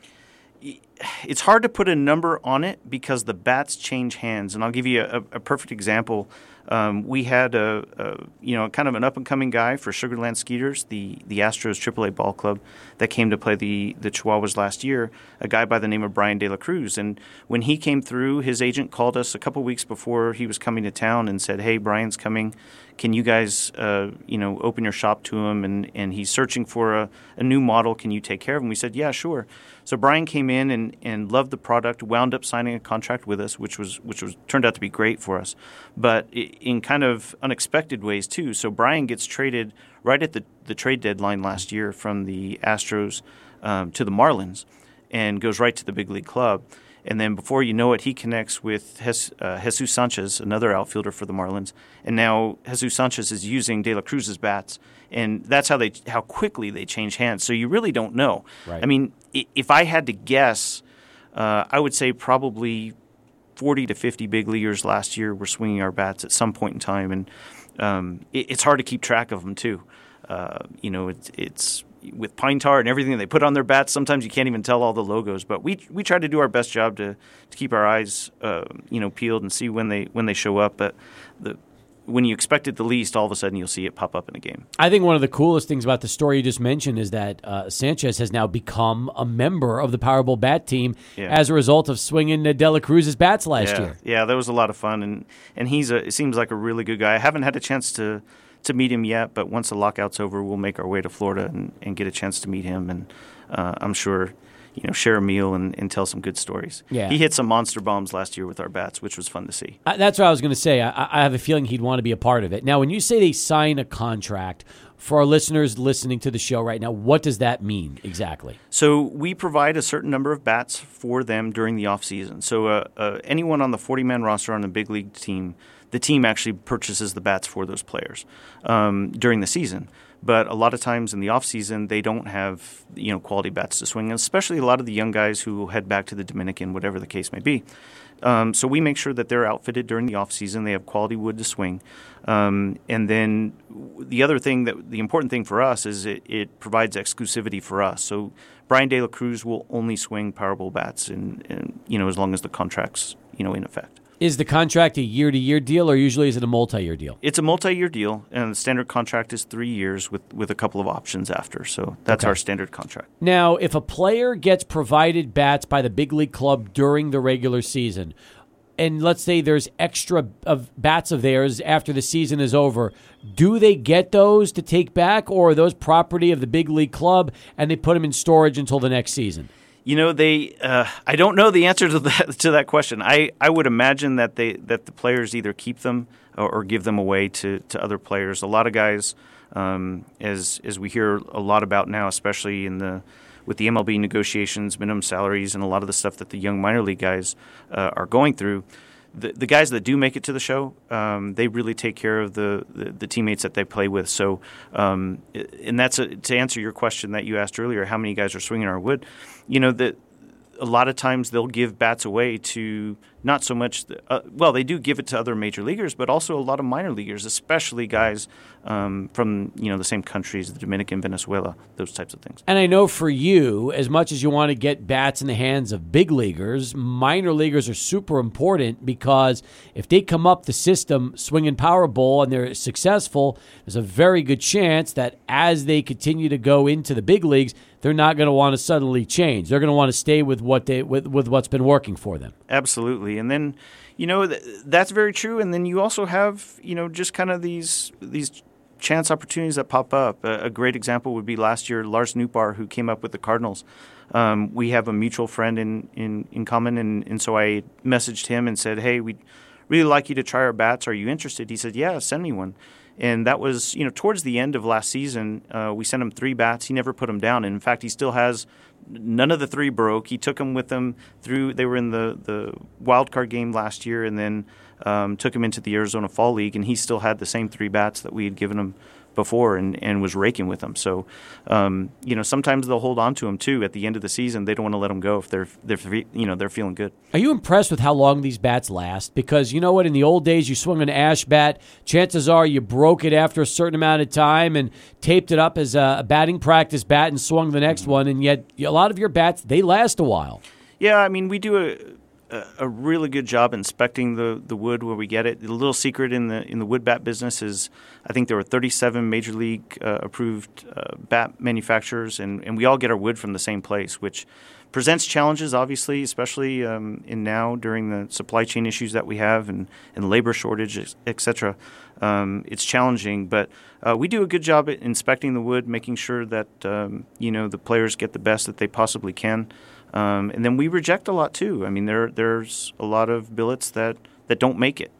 It's hard to put a number on it because the bats change hands, and I'll give you a, a perfect example. Um, we had a, a, you know kind of an up and coming guy for Sugarland Skeeters, the the Astros AAA ball club that came to play the the Chihuahuas last year. A guy by the name of Bryan De La Cruz, and when he came through, his agent called us a couple weeks before he was coming to town and said, "Hey, Bryan's coming. Can you guys uh, you know open your shop to him? And and he's searching for a, a new model. Can you take care of him?" We said, "Yeah, sure." So Bryan came in and, and loved the product, wound up signing a contract with us, which was which was turned out to be great for us, but in kind of unexpected ways too. So Bryan gets traded right at the, the trade deadline last year from the Astros um, to the Marlins, and goes right to the big league club. And then before you know it, he connects with Jesus, uh, Jesus Sanchez, another outfielder for the Marlins. And now Jesus Sanchez is using De La Cruz's bats, and that's how they how quickly they change hands. So you really don't know. Right. I mean, if I had to guess, uh, I would say probably 40 to 50 big leaguers last year were swinging our bats at some point in time, and um, it, it's hard to keep track of them too. Uh, you know, it's, it's with pine tar and everything they put on their bats. Sometimes you can't even tell all the logos, but we we try to do our best job to, to keep our eyes uh, you know peeled and see when they when they show up. But the when you expect it the least, all of a sudden you'll see it pop up in a game. I think one of the coolest things about the story you just mentioned is that uh, Sanchez has now become a member of the Powerbull Bat team yeah. as a result of swinging Dela Cruz's bats last yeah. year. Yeah, that was a lot of fun, and and he's a it seems like a really good guy. I haven't had a chance to to meet him yet, but once the lockout's over, we'll make our way to Florida and, and get a chance to meet him, and uh, I'm sure you know, share a meal and, and tell some good stories. Yeah. He hit some monster bombs last year with our bats, which was fun to see. That's what I was going to say. I, I, have a feeling he'd want to be a part of it. Now, when you say they sign a contract, for our listeners listening to the show right now, what does that mean exactly? So we provide a certain number of bats for them during the off season. So uh, uh, anyone on the 40 man roster on the big league team, the team actually purchases the bats for those players um, during the season. But a lot of times in the off season, they don't have you know quality bats to swing, especially a lot of the young guys who head back to the Dominican, whatever the case may be. Um, so we make sure that they're outfitted during the off season. They have quality wood to swing, um, and then the other thing that the important thing for us is it, it provides exclusivity for us. So Bryan De La Cruz will only swing Powerbull bats, in you know as long as the contract's you know in effect. Is the contract a year to year deal, or usually is it a multi year deal? It's a multi year deal, and the standard contract is three years with, with a couple of options after. So that's okay. our standard contract. Now, if a player gets provided bats by the big league club during the regular season, and let's say there's extra of bats of theirs after the season is over, do they get those to take back, or are those property of the big league club and they put them in storage until the next season? You know, they. Uh, I don't know the answer to (laughs) that to that question. I, I would imagine that they that the players either keep them or, or give them away to, to other players. A lot of guys, um, as as we hear a lot about now, especially in the with the MLB negotiations, minimum salaries, and a lot of the stuff that the young minor league guys uh, are going through the, the guys that do make it to the show, um, they really take care of the, the, the, teammates that they play with. So, um, and that's a, to answer your question that you asked earlier, how many guys are swinging our wood? You know that a lot of times they'll give bats away to not so much. Uh, well, they do give it to other major leaguers, but also a lot of minor leaguers, especially guys um, from you know the same countries, the Dominican, Venezuela, those types of things. And I know for you, as much as you want to get bats in the hands of big leaguers, minor leaguers are super important because if they come up the system swinging Powerbull and they're successful, there's a very good chance that as they continue to go into the big leagues, they're not going to want to suddenly change. They're going to want to stay with what they with, with what's been working for them. Absolutely, and then you know th- that's very true. And then you also have you know just kind of these these chance opportunities that pop up. A, a great example would be last year Lars Nootbaar, who came up with the Cardinals. Um, we have a mutual friend in in, in common, and, and so I messaged him and said, "Hey, we'd really like you to try our bats. Are you interested?" He said, "Yeah, send me one." And that was, you know, towards the end of last season, uh, we sent him three bats. He never put them down. And in fact, he still has none of the three broke. He took them with him through. They were in the the wild card game last year, and then um, took him into the Arizona Fall League, and he still had the same three bats that we had given him before and, and was raking with them. So, um, you know, sometimes they'll hold on to him too at the end of the season. They don't want to let them go if they're they're you know they're feeling good. Are you impressed with how long these bats last? Because you know what, in the old days, you swung an ash bat. Chances are you broke it after a certain amount of time and taped it up as a batting practice bat and swung the next mm-hmm. one. And yet, a lot of your bats they last a while. Yeah, I mean, we do a a, a really good job inspecting the, the wood where we get it. The little secret in the in the wood bat business is, I think there were 37 major league uh, approved uh, bat manufacturers, and, and we all get our wood from the same place, which presents challenges, obviously, especially um, in now during the supply chain issues that we have and, and labor shortage, et cetera. Um, it's challenging, but uh, we do a good job at inspecting the wood, making sure that um, you know the players get the best that they possibly can. Um, and then we reject a lot too. I mean, there there's a lot of billets that, that don't make it,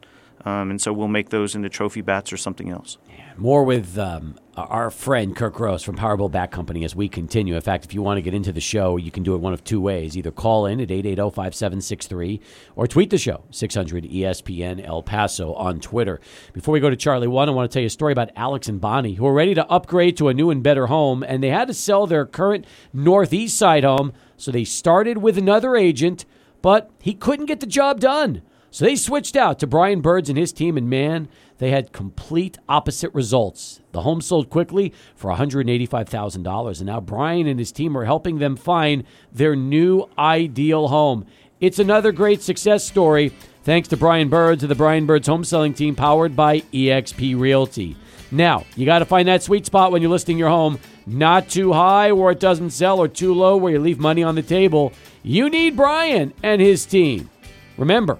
um, and so we'll make those into trophy bats or something else. More with um, our friend Kurt Gross from Powerbull Back Company as we continue. In fact, if you want to get into the show, you can do it one of two ways. Either call in at 880-5763 or tweet the show, 600 ESPN El Paso on Twitter. Before we go to Charlie 1, I want to tell you a story about Alex and Bonnie, who are ready to upgrade to a new and better home, and they had to sell their current northeast side home, so they started with another agent, but he couldn't get the job done. So they switched out to Brian Birds and his team, and man, they had complete opposite results. The home sold quickly for $185,000, and now Brian and his team are helping them find their new ideal home. It's another great success story thanks to Brian Birds of the Brian Birds home selling team powered by eXp Realty. Now, you got to find that sweet spot when you're listing your home. Not too high where it doesn't sell, or too low where you leave money on the table. You need Brian and his team. Remember,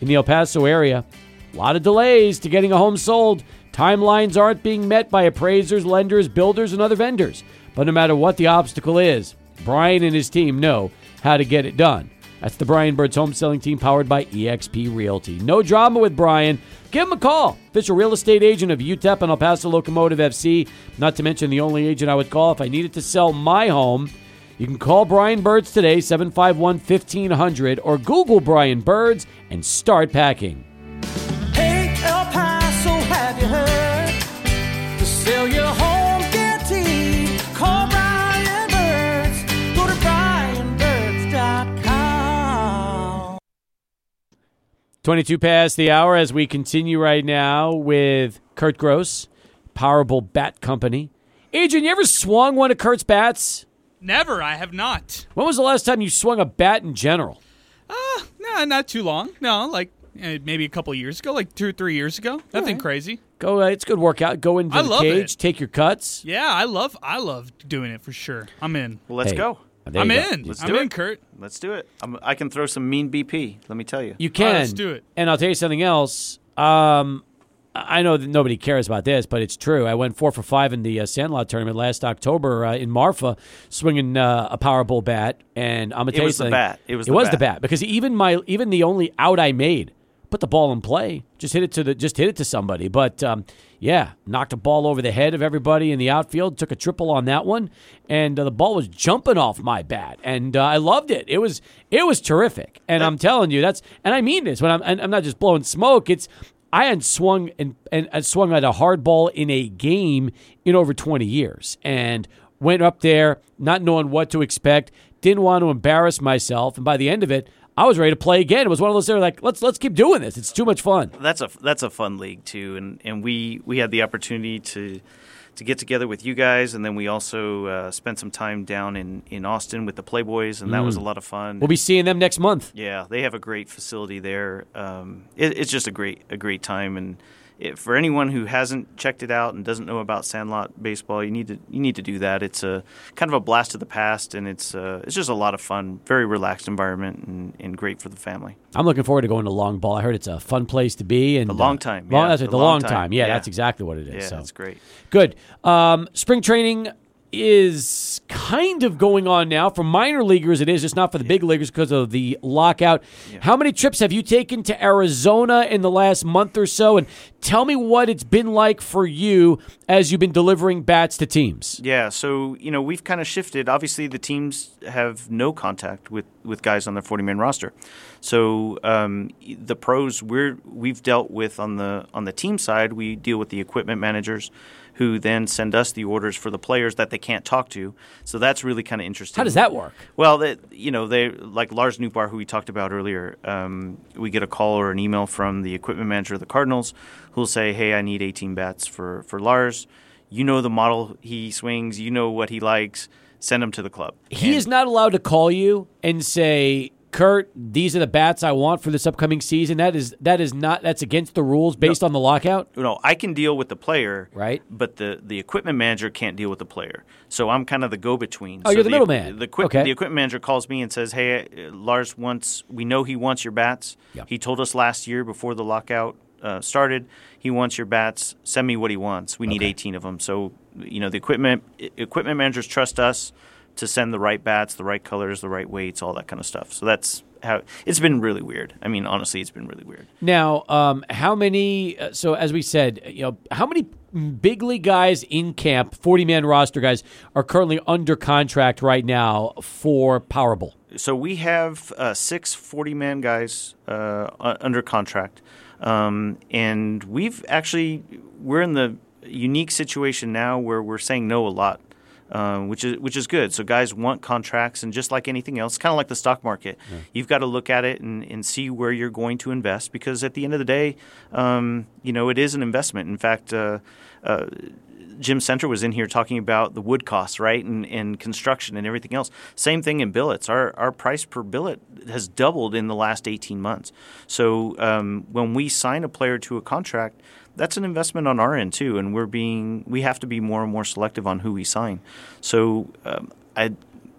in the El Paso area, a lot of delays to getting a home sold. Timelines aren't being met by appraisers, lenders, builders, and other vendors. But no matter what the obstacle is, Brian and his team know how to get it done. That's the Brian Birds home selling team powered by eXp Realty. No drama with Brian. Give him a call. Official real estate agent of UTEP and El Paso Locomotive FC. Not to mention the only agent I would call if I needed to sell my home. You can call Brian Birds today, 751 1500, or Google Brian Birds and start packing. Sell your home, guaranteed. Call Brian Birds. Go to brianbirds.com. 22 past the hour as we continue right now with Kurt Gross, Powerbull Bat Company. Adrian, you ever swung one of Kurt's bats? Never, I have not. When was the last time you swung a bat in general? Uh, no, not too long. No, like uh, maybe a couple years ago, like two or three years ago. Nothing crazy. Go, uh, it's a good workout. Go into I the love cage, it. take your cuts. Yeah, I love I love doing it for sure. I'm in. Well, let's Hey, go. there I'm you go. in. Let's I'm do in, it. Kurt. Let's do it. I'm, I can throw some mean BP. Let me tell you. You can. let's do it. And I'll tell you something else. Um, I know that nobody cares about this, but it's true. I went four for five in the uh, Sandlot tournament last October uh, in Marfa, swinging uh, a Powerbull bat, and I'm gonna It tell you was the something. bat. It was it the was the bat. bat because even my even the only out I made, put the ball in play, just hit it to the just hit it to somebody. But um, yeah, knocked a ball over the head of everybody in the outfield. Took a triple on that one, and uh, the ball was jumping off my bat, and uh, I loved it. It was it was terrific, and I'm telling you that's and I mean this when I'm I'm not just blowing smoke. It's I had swung and and I swung at a hard ball in a game in over 20 years, and went up there not knowing what to expect. Didn't want to embarrass myself, and by the end of it, I was ready to play again. It was one of those were like, let's let's keep doing this. It's too much fun. that's a that's a fun league too, and and we we had the opportunity to to get together with you guys, and then we also uh, spent some time down in in Austin with the Playboys, and that was a lot of fun. We'll be seeing them next month. Yeah, they have a great facility there. Um, it, it's just a great a great time, and it, for anyone who hasn't checked it out and doesn't know about Sandlot baseball, you need to you need to do that. It's a kind of a blast of the past, and it's uh, it's just a lot of fun. Very relaxed environment, and, and great for the family. I'm looking forward to going to Long Ball. I heard it's a fun place to be. And The long uh, time, long- yeah, that's right, the the long long time. time, Yeah, yeah. that's exactly what it is. Yeah, so. that's great. Good. Um, spring training is kind of going on now for minor leaguers. It is just not for the big leaguers because of the lockout. How many trips have you taken to Arizona in the last month or so? And tell me what it's been like for you as you've been delivering bats to teams. Yeah, so you know we've kind of shifted. Obviously, the teams have no contact with, with guys on their forty man roster. So um, the pros we're we've dealt with on the on the team side, we deal with the equipment managers, who then send us the orders for the players that they can't talk to. So that's really kind of interesting. How does that work? Well, that you know, they like Lars Nootbaar, who we talked about earlier. Um, we get a call or an email from the equipment manager of the Cardinals, who'll say, "Hey, I need 18 bats for for Lars. You know the model he swings. You know what he likes. Send him to the club." He And- is not allowed to call you and say, Kurt, these are the bats I want for this upcoming season. That is that is not that's against the rules based on the lockout. No, I can deal with the player, Right. But the, the equipment manager can't deal with the player. So I'm kind of the go between. Oh, you're the middleman. The, equip- Okay. the equipment manager calls me and says, "Hey, Lars wants. We know he wants your bats. Yeah. He told us last year before the lockout uh, started. He wants your bats. Send me what he wants. We need Okay. 18 of them. So you know the equipment equipment managers trust us to send the right bats, the right colors, the right weights, all that kind of stuff. So that's how it's been really weird. I mean, honestly, it's been really weird. Now, um, how many? Uh, so as we said, you know, how many big league guys in camp, forty man roster guys, are currently under contract right now for Powerbull? so we have uh, six 40 man guys uh, under contract um, and we've actually we're in the unique situation now where we're saying no a lot uh, which is which is good. So guys want contracts and just like anything else kind of like the stock market you've got to look at it and, and see where you're going to invest because at the end of the day um, you know it is an investment. In fact uh, uh, Jim Senter was in here talking about the wood costs, right, and, and construction and everything else. Same thing in billets. Our our price per billet has doubled in the last 18 months. So um, when we sign a player to a contract, that's an investment on our end too, and we're being we have to be more and more selective on who we sign. So um, I,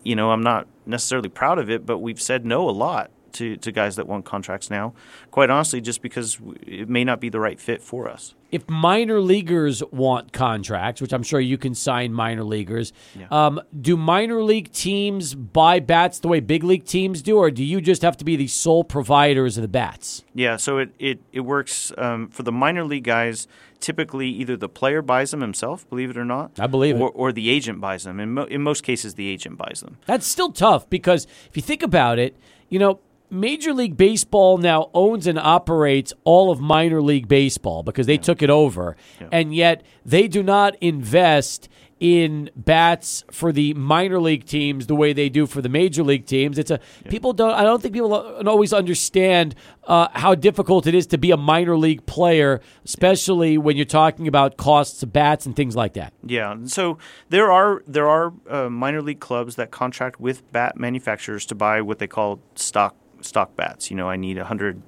you know, I'm not necessarily proud of it, but we've said no a lot. To, to guys that want contracts now, quite honestly, just because it may not be the right fit for us. If minor leaguers want contracts, which I'm sure you can sign minor leaguers, um, do minor league teams buy bats the way big league teams do, or do you just have to be the sole providers of the bats? Yeah, so it it, it works um, for the minor league guys. Typically, either the player buys them himself, believe it or not, I believe it. or, or the agent buys them. In, mo- in most cases, the agent buys them. That's still tough because if you think about it, you know, Major League Baseball now owns and operates all of minor league baseball because they took it over. And yet they do not invest in bats for the minor league teams the way they do for the major league teams. It's a people don't I don't think people always understand uh, how difficult it is to be a minor league player, especially when you're talking about costs of bats and things like that. Yeah, so there are there are uh, minor league clubs that contract with bat manufacturers to buy what they call stock stock bats. You know, I need a hundred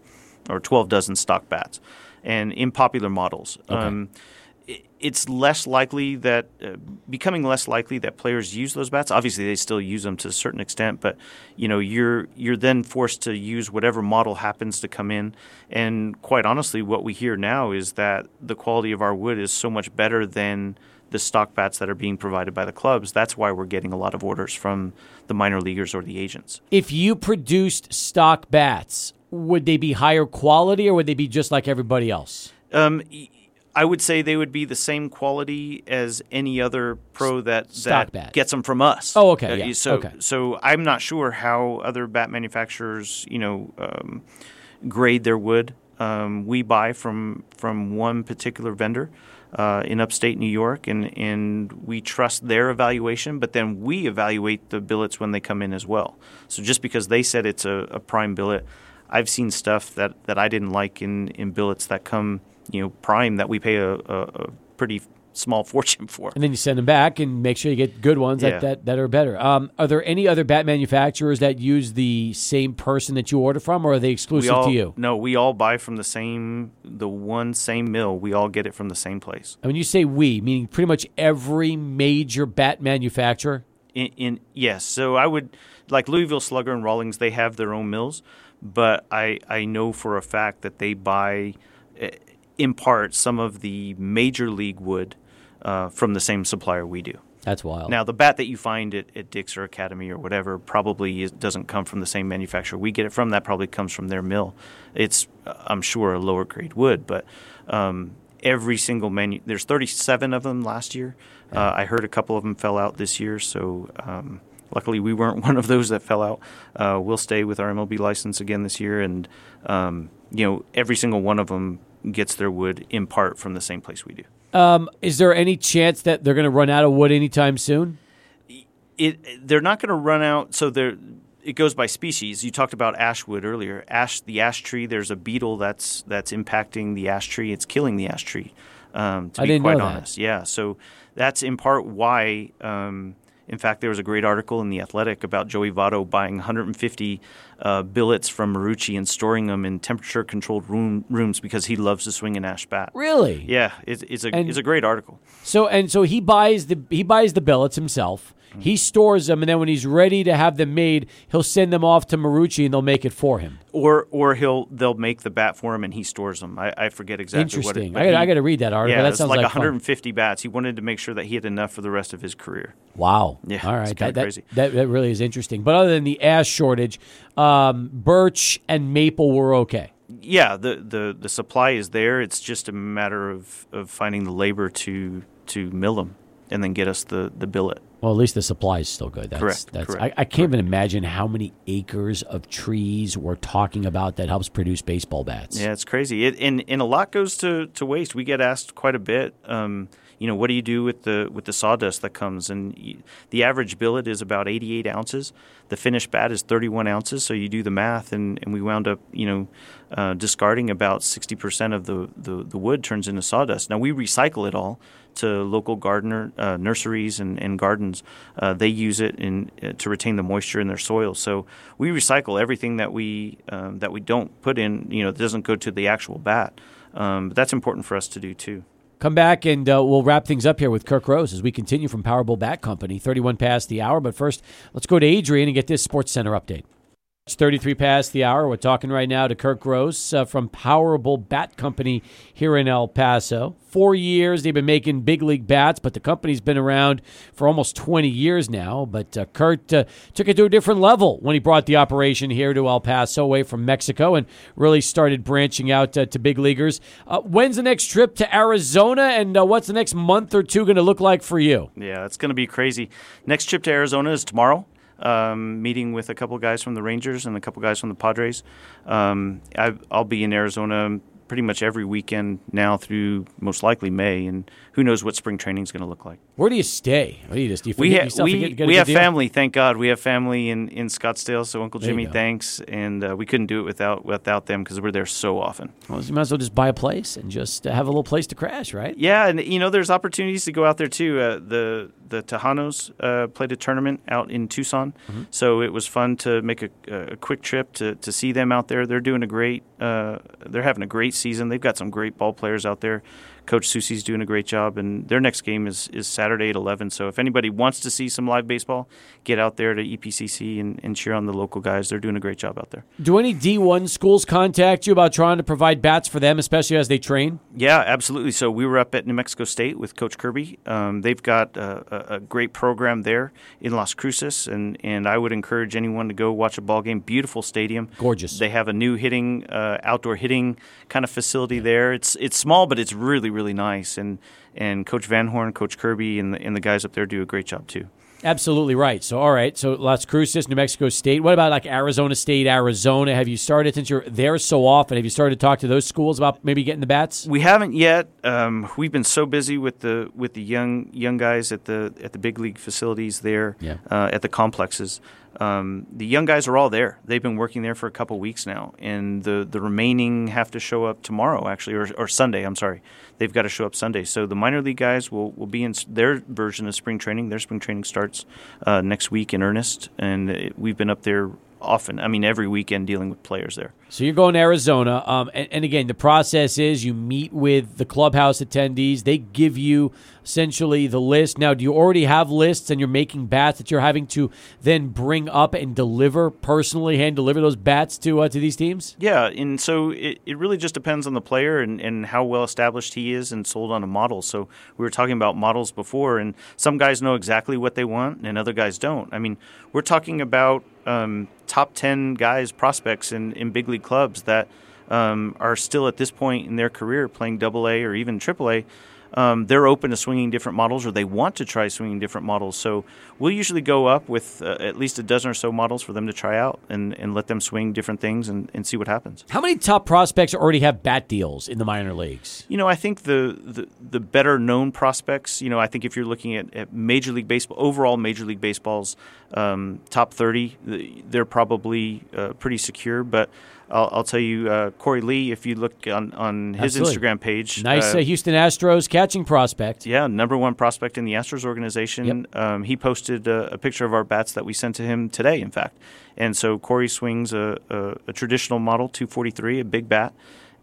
or twelve dozen stock bats, and in popular models. Um, i- it's less likely that uh, becoming less likely that players use those bats. Obviously, they still use them to a certain extent, but you know you're you're then forced to use whatever model happens to come in. And quite honestly, what we hear now is that the quality of our wood is so much better than the stock bats that are being provided by the clubs. That's why we're getting a lot of orders from the minor leaguers or the agents. If you produced stock bats, would they be higher quality or would they be just like everybody else? Um, I would say they would be the same quality as any other pro that, Stock that bat. gets them from us. Oh, okay, Uh, yeah, So, okay. so I'm not sure how other bat manufacturers, you know, um, grade their wood. Um, we buy from from one particular vendor uh, in upstate New York, and and we trust their evaluation. But then we evaluate the billets when they come in as well. So just because they said it's a, a prime billet, I've seen stuff that, that I didn't like in, in billets that come, you know, prime that we pay a, a, a pretty small (laughs) fortune for. And then you send them back and make sure you get good ones Yeah. that, that, that are better. Um, are there any other bat manufacturers that use the same person that you order from, or are they exclusive all, to you? No, we all buy from the same, the one same mill. We all get it from the same place. And when you say we, meaning pretty much every major bat manufacturer? In, in yes, so I would like Louisville Slugger and Rawlings. They have their own mills, but I I know for a fact that they buy, eh, in part, some of the major league wood uh, from the same supplier we do. That's wild. Now, the bat that you find at, at Dick's or Academy or whatever probably is, doesn't come from the same manufacturer we get it from. That probably comes from their mill. It's, uh, I'm sure, a lower grade wood, but um, every single menu, there's 37 of them last year. Uh, I heard a couple of them fell out this year, so um, luckily we weren't (laughs) one of those that fell out. Uh, we'll stay with our MLB license again this year, and um, you know every single one of them gets their wood in part from the same place we do. Um, is there any chance that they're going to run out of wood anytime soon? it they're not going to run out. So they're it goes by species. You talked about ash wood earlier. Ash, the ash tree. There's a beetle that's that's impacting the ash tree. It's killing the ash tree. Um, to I be didn't quite know that. honest, yeah. So that's in part why. Um, In fact, there was a great article in the Athletic about Joey Votto buying 150 uh, billets from Marucci and storing them in temperature-controlled room, rooms because he loves to swing an ash bat. Really? Yeah, it's, it's a And- it's a great article. So and so he buys the he buys the billets himself. Mm-hmm. He stores them, and then when he's ready to have them made, he'll send them off to Marucci, and they'll make it for him. Or or he'll they'll make the bat for him and he stores them. I, I forget exactly what Interesting. it. I got he- I got to read that article. Yeah, that sounds like, like, fun. 150 bats. He wanted to make sure that he had enough for the rest of his career. Wow. Yeah, All right. that, crazy. that that really is interesting. But other than the ash shortage, um, birch and maple were okay. Yeah, the, the, the supply is there. It's just a matter of, of finding the labor to to mill them and then get us the, the billet. Well, at least the supply is still good. That's, Correct, That's, correct, I, I can't even imagine how many acres of trees we're talking about that helps produce baseball bats. Yeah, it's crazy. It, and and a lot goes to, to waste. We get asked quite a bit. Um, you know, what do you do with the with the sawdust that comes? And y the average billet is about 88 ounces. The finished bat is 31 ounces. So you do the math, and, and we wound up, you know, uh, discarding about 60 percent of the, the the wood turns into sawdust. Now we recycle it all to local gardener uh, nurseries and, and gardens. Uh, they use it in uh, to retain the moisture in their soil. So we recycle everything that we um, that we don't put in. You know, that doesn't go to the actual bat. Um, but that's important for us to do too. Come back and uh, we'll wrap things up here with Kurt Gross as we continue from Powerbull Bat Company. 31 past the hour, but first, let's go to Adrian and get this Sports Center update. It's 33 past the hour. We're talking right now to Kurt Gross uh, from Powerbull Bat Company here in El Paso. Four years they've been making big league bats, but the company's been around for almost 20 years now. But uh, Kurt uh, took it to a different level when he brought the operation here to El Paso away from Mexico and really started branching out uh, to big leaguers. Uh, when's the next trip to Arizona, and uh, what's the next month or two going to look like for you? Yeah, it's going to be crazy. Next trip to Arizona is tomorrow. Um, meeting with a couple guys from the Rangers and a couple guys from the Padres. Um, I, I'll be in Arizona pretty much every weekend now through most likely May, and who knows what spring training is going to look like. Where do you stay? What do you just do you We, forget ha- yourself we, get- we have deal? family, thank God. We have family in, in Scottsdale, so Uncle Jimmy, thanks. And uh, we couldn't do it without without them because we're there so often. Well, you might as well just buy a place and just uh, have a little place to crash, right? Yeah, and you know, there's opportunities to go out there too. Uh, the the Tejanos uh, played a tournament out in Tucson, Mm-hmm. so it was fun to make a, a quick trip to, to see them out there. They're doing a great, uh, they're having a great season. They've got some great ball players out there. Coach Susie's doing a great job, and their next game is, is Saturday at 11. So if anybody wants to see some live baseball, get out there to EPCC and, and cheer on the local guys. They're doing a great job out there. Do any D1 schools contact you about trying to provide bats for them, especially as they train? Yeah, absolutely. So we were up at New Mexico State with Coach Kirby. Um, they've got a, a great program there in Las Cruces, and, and I would encourage anyone to go watch a ball game. Beautiful stadium, Gorgeous. They have a new hitting, uh, outdoor hitting kind of facility there. It's it's small, but it's really really nice. And and Coach Van Horn, Coach Kirby, and the, and the guys up there do a great job too. Absolutely right. So, all right. So, Las Cruces, New Mexico State. What about like Arizona State, Arizona? Have you started, since you're there so often, have you started to talk to those schools about maybe getting the bats? We haven't yet. Um, we've been so busy with the with the young young guys at the at the big league facilities there, Yeah. uh, at the complexes. Um, the young guys are all there. They've been working there for a couple weeks now, and the the remaining have to show up tomorrow, actually, or, or Sunday. I'm sorry, they've got to show up Sunday. So the minor league guys will will be in their version of spring training. Their spring training starts uh, next week in earnest, and it, we've been up there often. I mean, every weekend dealing with players there. So you're going to Arizona, um, and, and again, the process is you meet with the clubhouse attendees. They give you essentially the list. Now, do you already have lists, and you're making bats that you're having to then bring up and deliver personally, hand deliver those bats to uh, to these teams? Yeah, and so it, it really just depends on the player and, and how well established he is and sold on a model. So we were talking about models before, and some guys know exactly what they want, and other guys don't. I mean, we're talking about um, top 10 guys, prospects in, in big league clubs that um, are still at this point in their career playing double A or even triple A. Um, they're open to swinging different models or they want to try swinging different models. So we'll usually go up with uh, at least a dozen or so models for them to try out and, and let them swing different things and, and see what happens. How many top prospects already have bat deals in the minor leagues? You know, I think the, the, the better known prospects, you know, I think if you're looking at, at Major League Baseball, overall Major League Baseball's um, top 30, they're probably uh, pretty secure. But I'll, I'll tell you, uh, Korey Lee, if you look on, on his Absolutely. Instagram page. Nice uh, uh, Houston Astros catching prospect. yeah, number one prospect in the Astros organization. Um, he posted a, a picture of our bats that we sent to him today, in fact. And so Corey swings a, a, a traditional model 243, a big bat.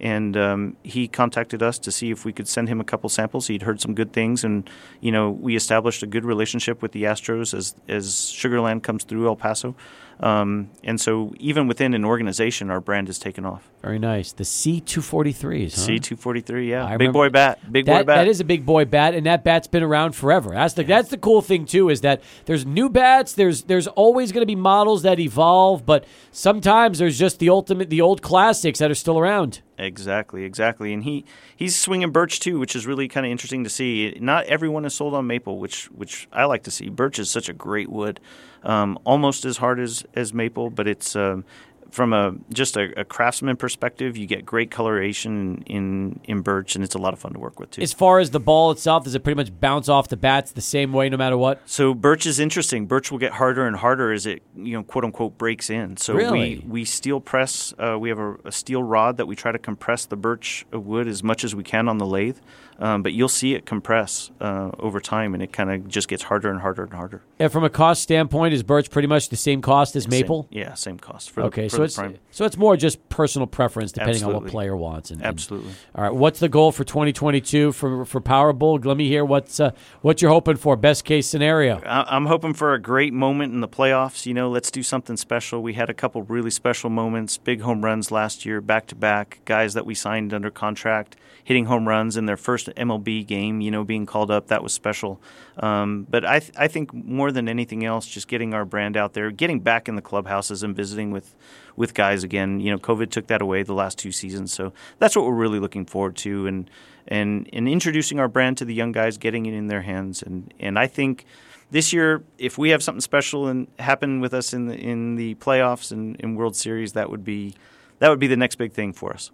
And um, he contacted us to see if we could send him a couple samples. He'd heard some good things, and you know we established a good relationship with the Astros as as Sugarland comes through El Paso. Um, and so even within an organization, our brand has taken off. Very nice. The C243s. Huh? C two forty three, yeah, I big boy bat, big boy bat. that is a big boy bat, and that bat's been around forever. That's the that's the cool thing too is that there's new bats. There's there's always going to be models that evolve, but sometimes there's just the ultimate, the old classics that are still around. Exactly, exactly. And he he's swinging birch too, which is really kind of interesting to see. Not everyone is sold on maple, which which I like to see. Birch is such a great wood, um, almost as hard as as maple, but it's um, from a just a, a craftsman perspective, you get great coloration in, in birch, and it's a lot of fun to work with too. As far as the ball itself, does it pretty much bounce off the bats the same way no matter what? So birch is interesting. Birch will get harder and harder as it, you know, quote unquote, breaks in. So Really? we we steel press. Uh, we have a, a steel rod that we try to compress the birch wood as much as we can on the lathe. Um, but you'll see it compress uh, over time, and it kind of just gets harder and harder and harder. And from a cost standpoint, is birch pretty much the same cost as maple? Same, yeah, same cost for Okay, the, for so it's prime. so it's more just personal preference depending on what player wants. And, and- Absolutely. all right, what's the goal for 2022 for for Powerbull? Let me hear what's uh, what you're hoping for. Best case scenario. I- I'm hoping for a great moment in the playoffs. You know, let's do something special. We had a couple really special moments, big home runs last year, back to back. Guys that we signed under contract hitting home runs in their first MLB game. You know, being called up that was special. Um, but I th- I think more than anything else, just getting our brand out there, getting back in the clubhouses and visiting with with guys again. You know, COVID took that away the last two seasons, so that's what we're really looking forward to, and and and introducing our brand to the young guys, getting it in their hands, and and I think this year, if we have something special and happen with us in the in the playoffs and in World Series, that would be that would be the next big thing for us.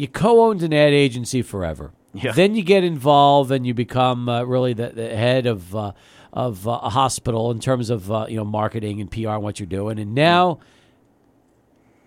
You co-owned an ad agency forever. Yeah. Then you get involved and you become uh, really the, the head of uh, of uh, a hospital in terms of uh, you know marketing and PR and what you're doing. And now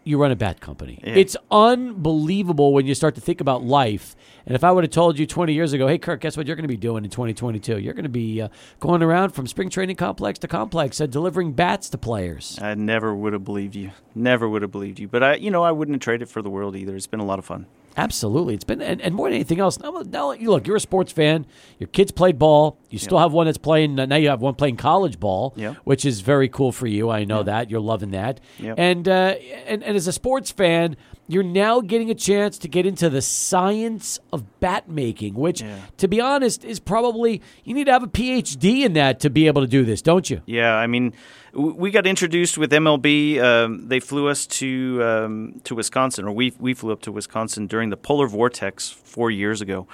you run a bat company. Yeah. It's unbelievable when you start to think about life. And if I would have told you 20 years ago, hey, Kurt, guess what you're going to be doing in 2022? You're going to be uh, going around from spring training complex to complex, uh, delivering bats to players. I never would have believed you. Never would have believed you. But I, you know, I wouldn't have traded for the world either. It's been a lot of fun. Absolutely, it's been and, and more than anything else. Now, now you look, you're a sports fan. Your kids played ball. You still have one that's playing. Now you have one playing college ball, Yep. which is very cool for you. I know that you're loving that. And uh, and and as a sports fan, you're now getting a chance to get into the science of bat making, which, Yeah. to be honest, is probably you need to have a PhD in that to be able to do this, don't you? Yeah, I mean, we got introduced with MLB. Um, they flew us to um, to Wisconsin, or we we flew up to Wisconsin during the polar vortex four years ago,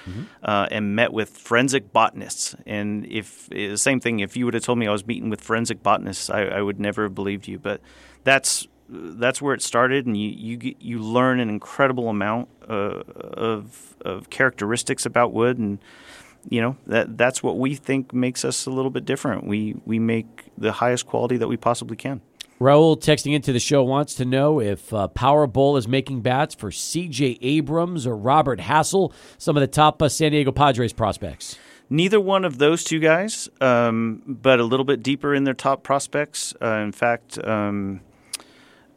uh, and met with forensic botanists. And if the same thing, if you would have told me I was meeting with forensic botanists, I, I would never have believed you. But that's that's where it started, and you you get- you learn an incredible amount uh, of of characteristics about wood and you know that that's what we think makes us a little bit different. We we make the highest quality that we possibly can. Raul texting into the show wants to know if uh, Powerbull is making bats for C.J. Abrams or Robert Hassell, some of the top uh, San Diego Padres prospects. Neither one of those two guys, um, but a little bit deeper in their top prospects. Uh, in fact, um,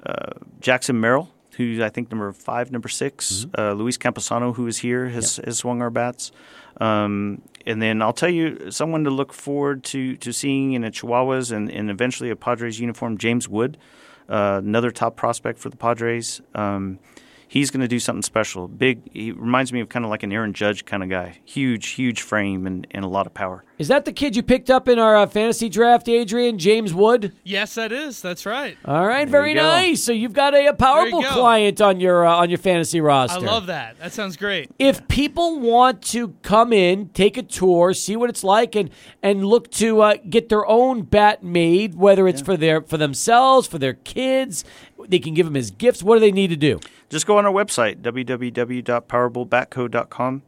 uh, Jackson Merrill, who's I think number five, number 6 uh, Luis Campusano, who is here, has, has swung our bats. Um, and then I'll tell you someone to look forward to, to seeing in a Chihuahuas and, and eventually a Padres uniform, James Wood, uh, another top prospect for the Padres. Um, he's going to do something special. Big. He reminds me of kind of like an Aaron Judge kind of guy. Huge, huge frame and, and a lot of power. Is that the kid you picked up in our uh, fantasy draft, Adrian? James Wood? Yes, that is. That's right. All right, There very nice. So you've got a, a There you Powerbull go. client on your uh, on your fantasy roster. I love that. That sounds great. If people want to come in, take a tour, see what it's like, and and look to uh, get their own bat made, whether it's for their for themselves, for their kids, they can give them as gifts. What do they need to do? Just go on our website, www.powerbullbatco.com.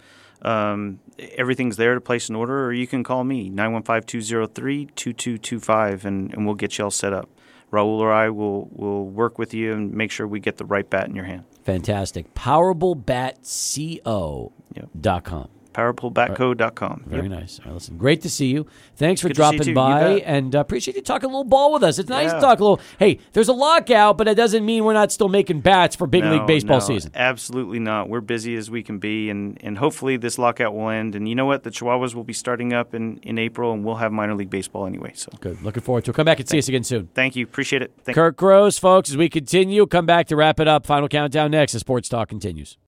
Um, everything's there to place an order, or you can call me, 915 203 2225, and and we'll get you all set up. Raul or I will will work with you and make sure we get the right bat in your hand. Fantastic. PowerbullBatCO.com. PowerbullBatCo.com. Very nice. All right, listen, great to see you. Thanks for Good to see you dropping by, and uh, appreciate you talking a little ball with us. It's nice to talk a little. Hey, there's a lockout, but it doesn't mean we're not still making bats for big No, league baseball no, season. Absolutely not. We're busy as we can be, and, and hopefully this lockout will end. And you know what? The Chihuahuas will be starting up in, in April, and we'll have minor league baseball anyway. So Good. Looking forward to it. Come back and see us again soon. thank you. Appreciate it. Thank Kurt Gross, folks, as we continue, come back to wrap it up. Final countdown next as Sports Talk continues.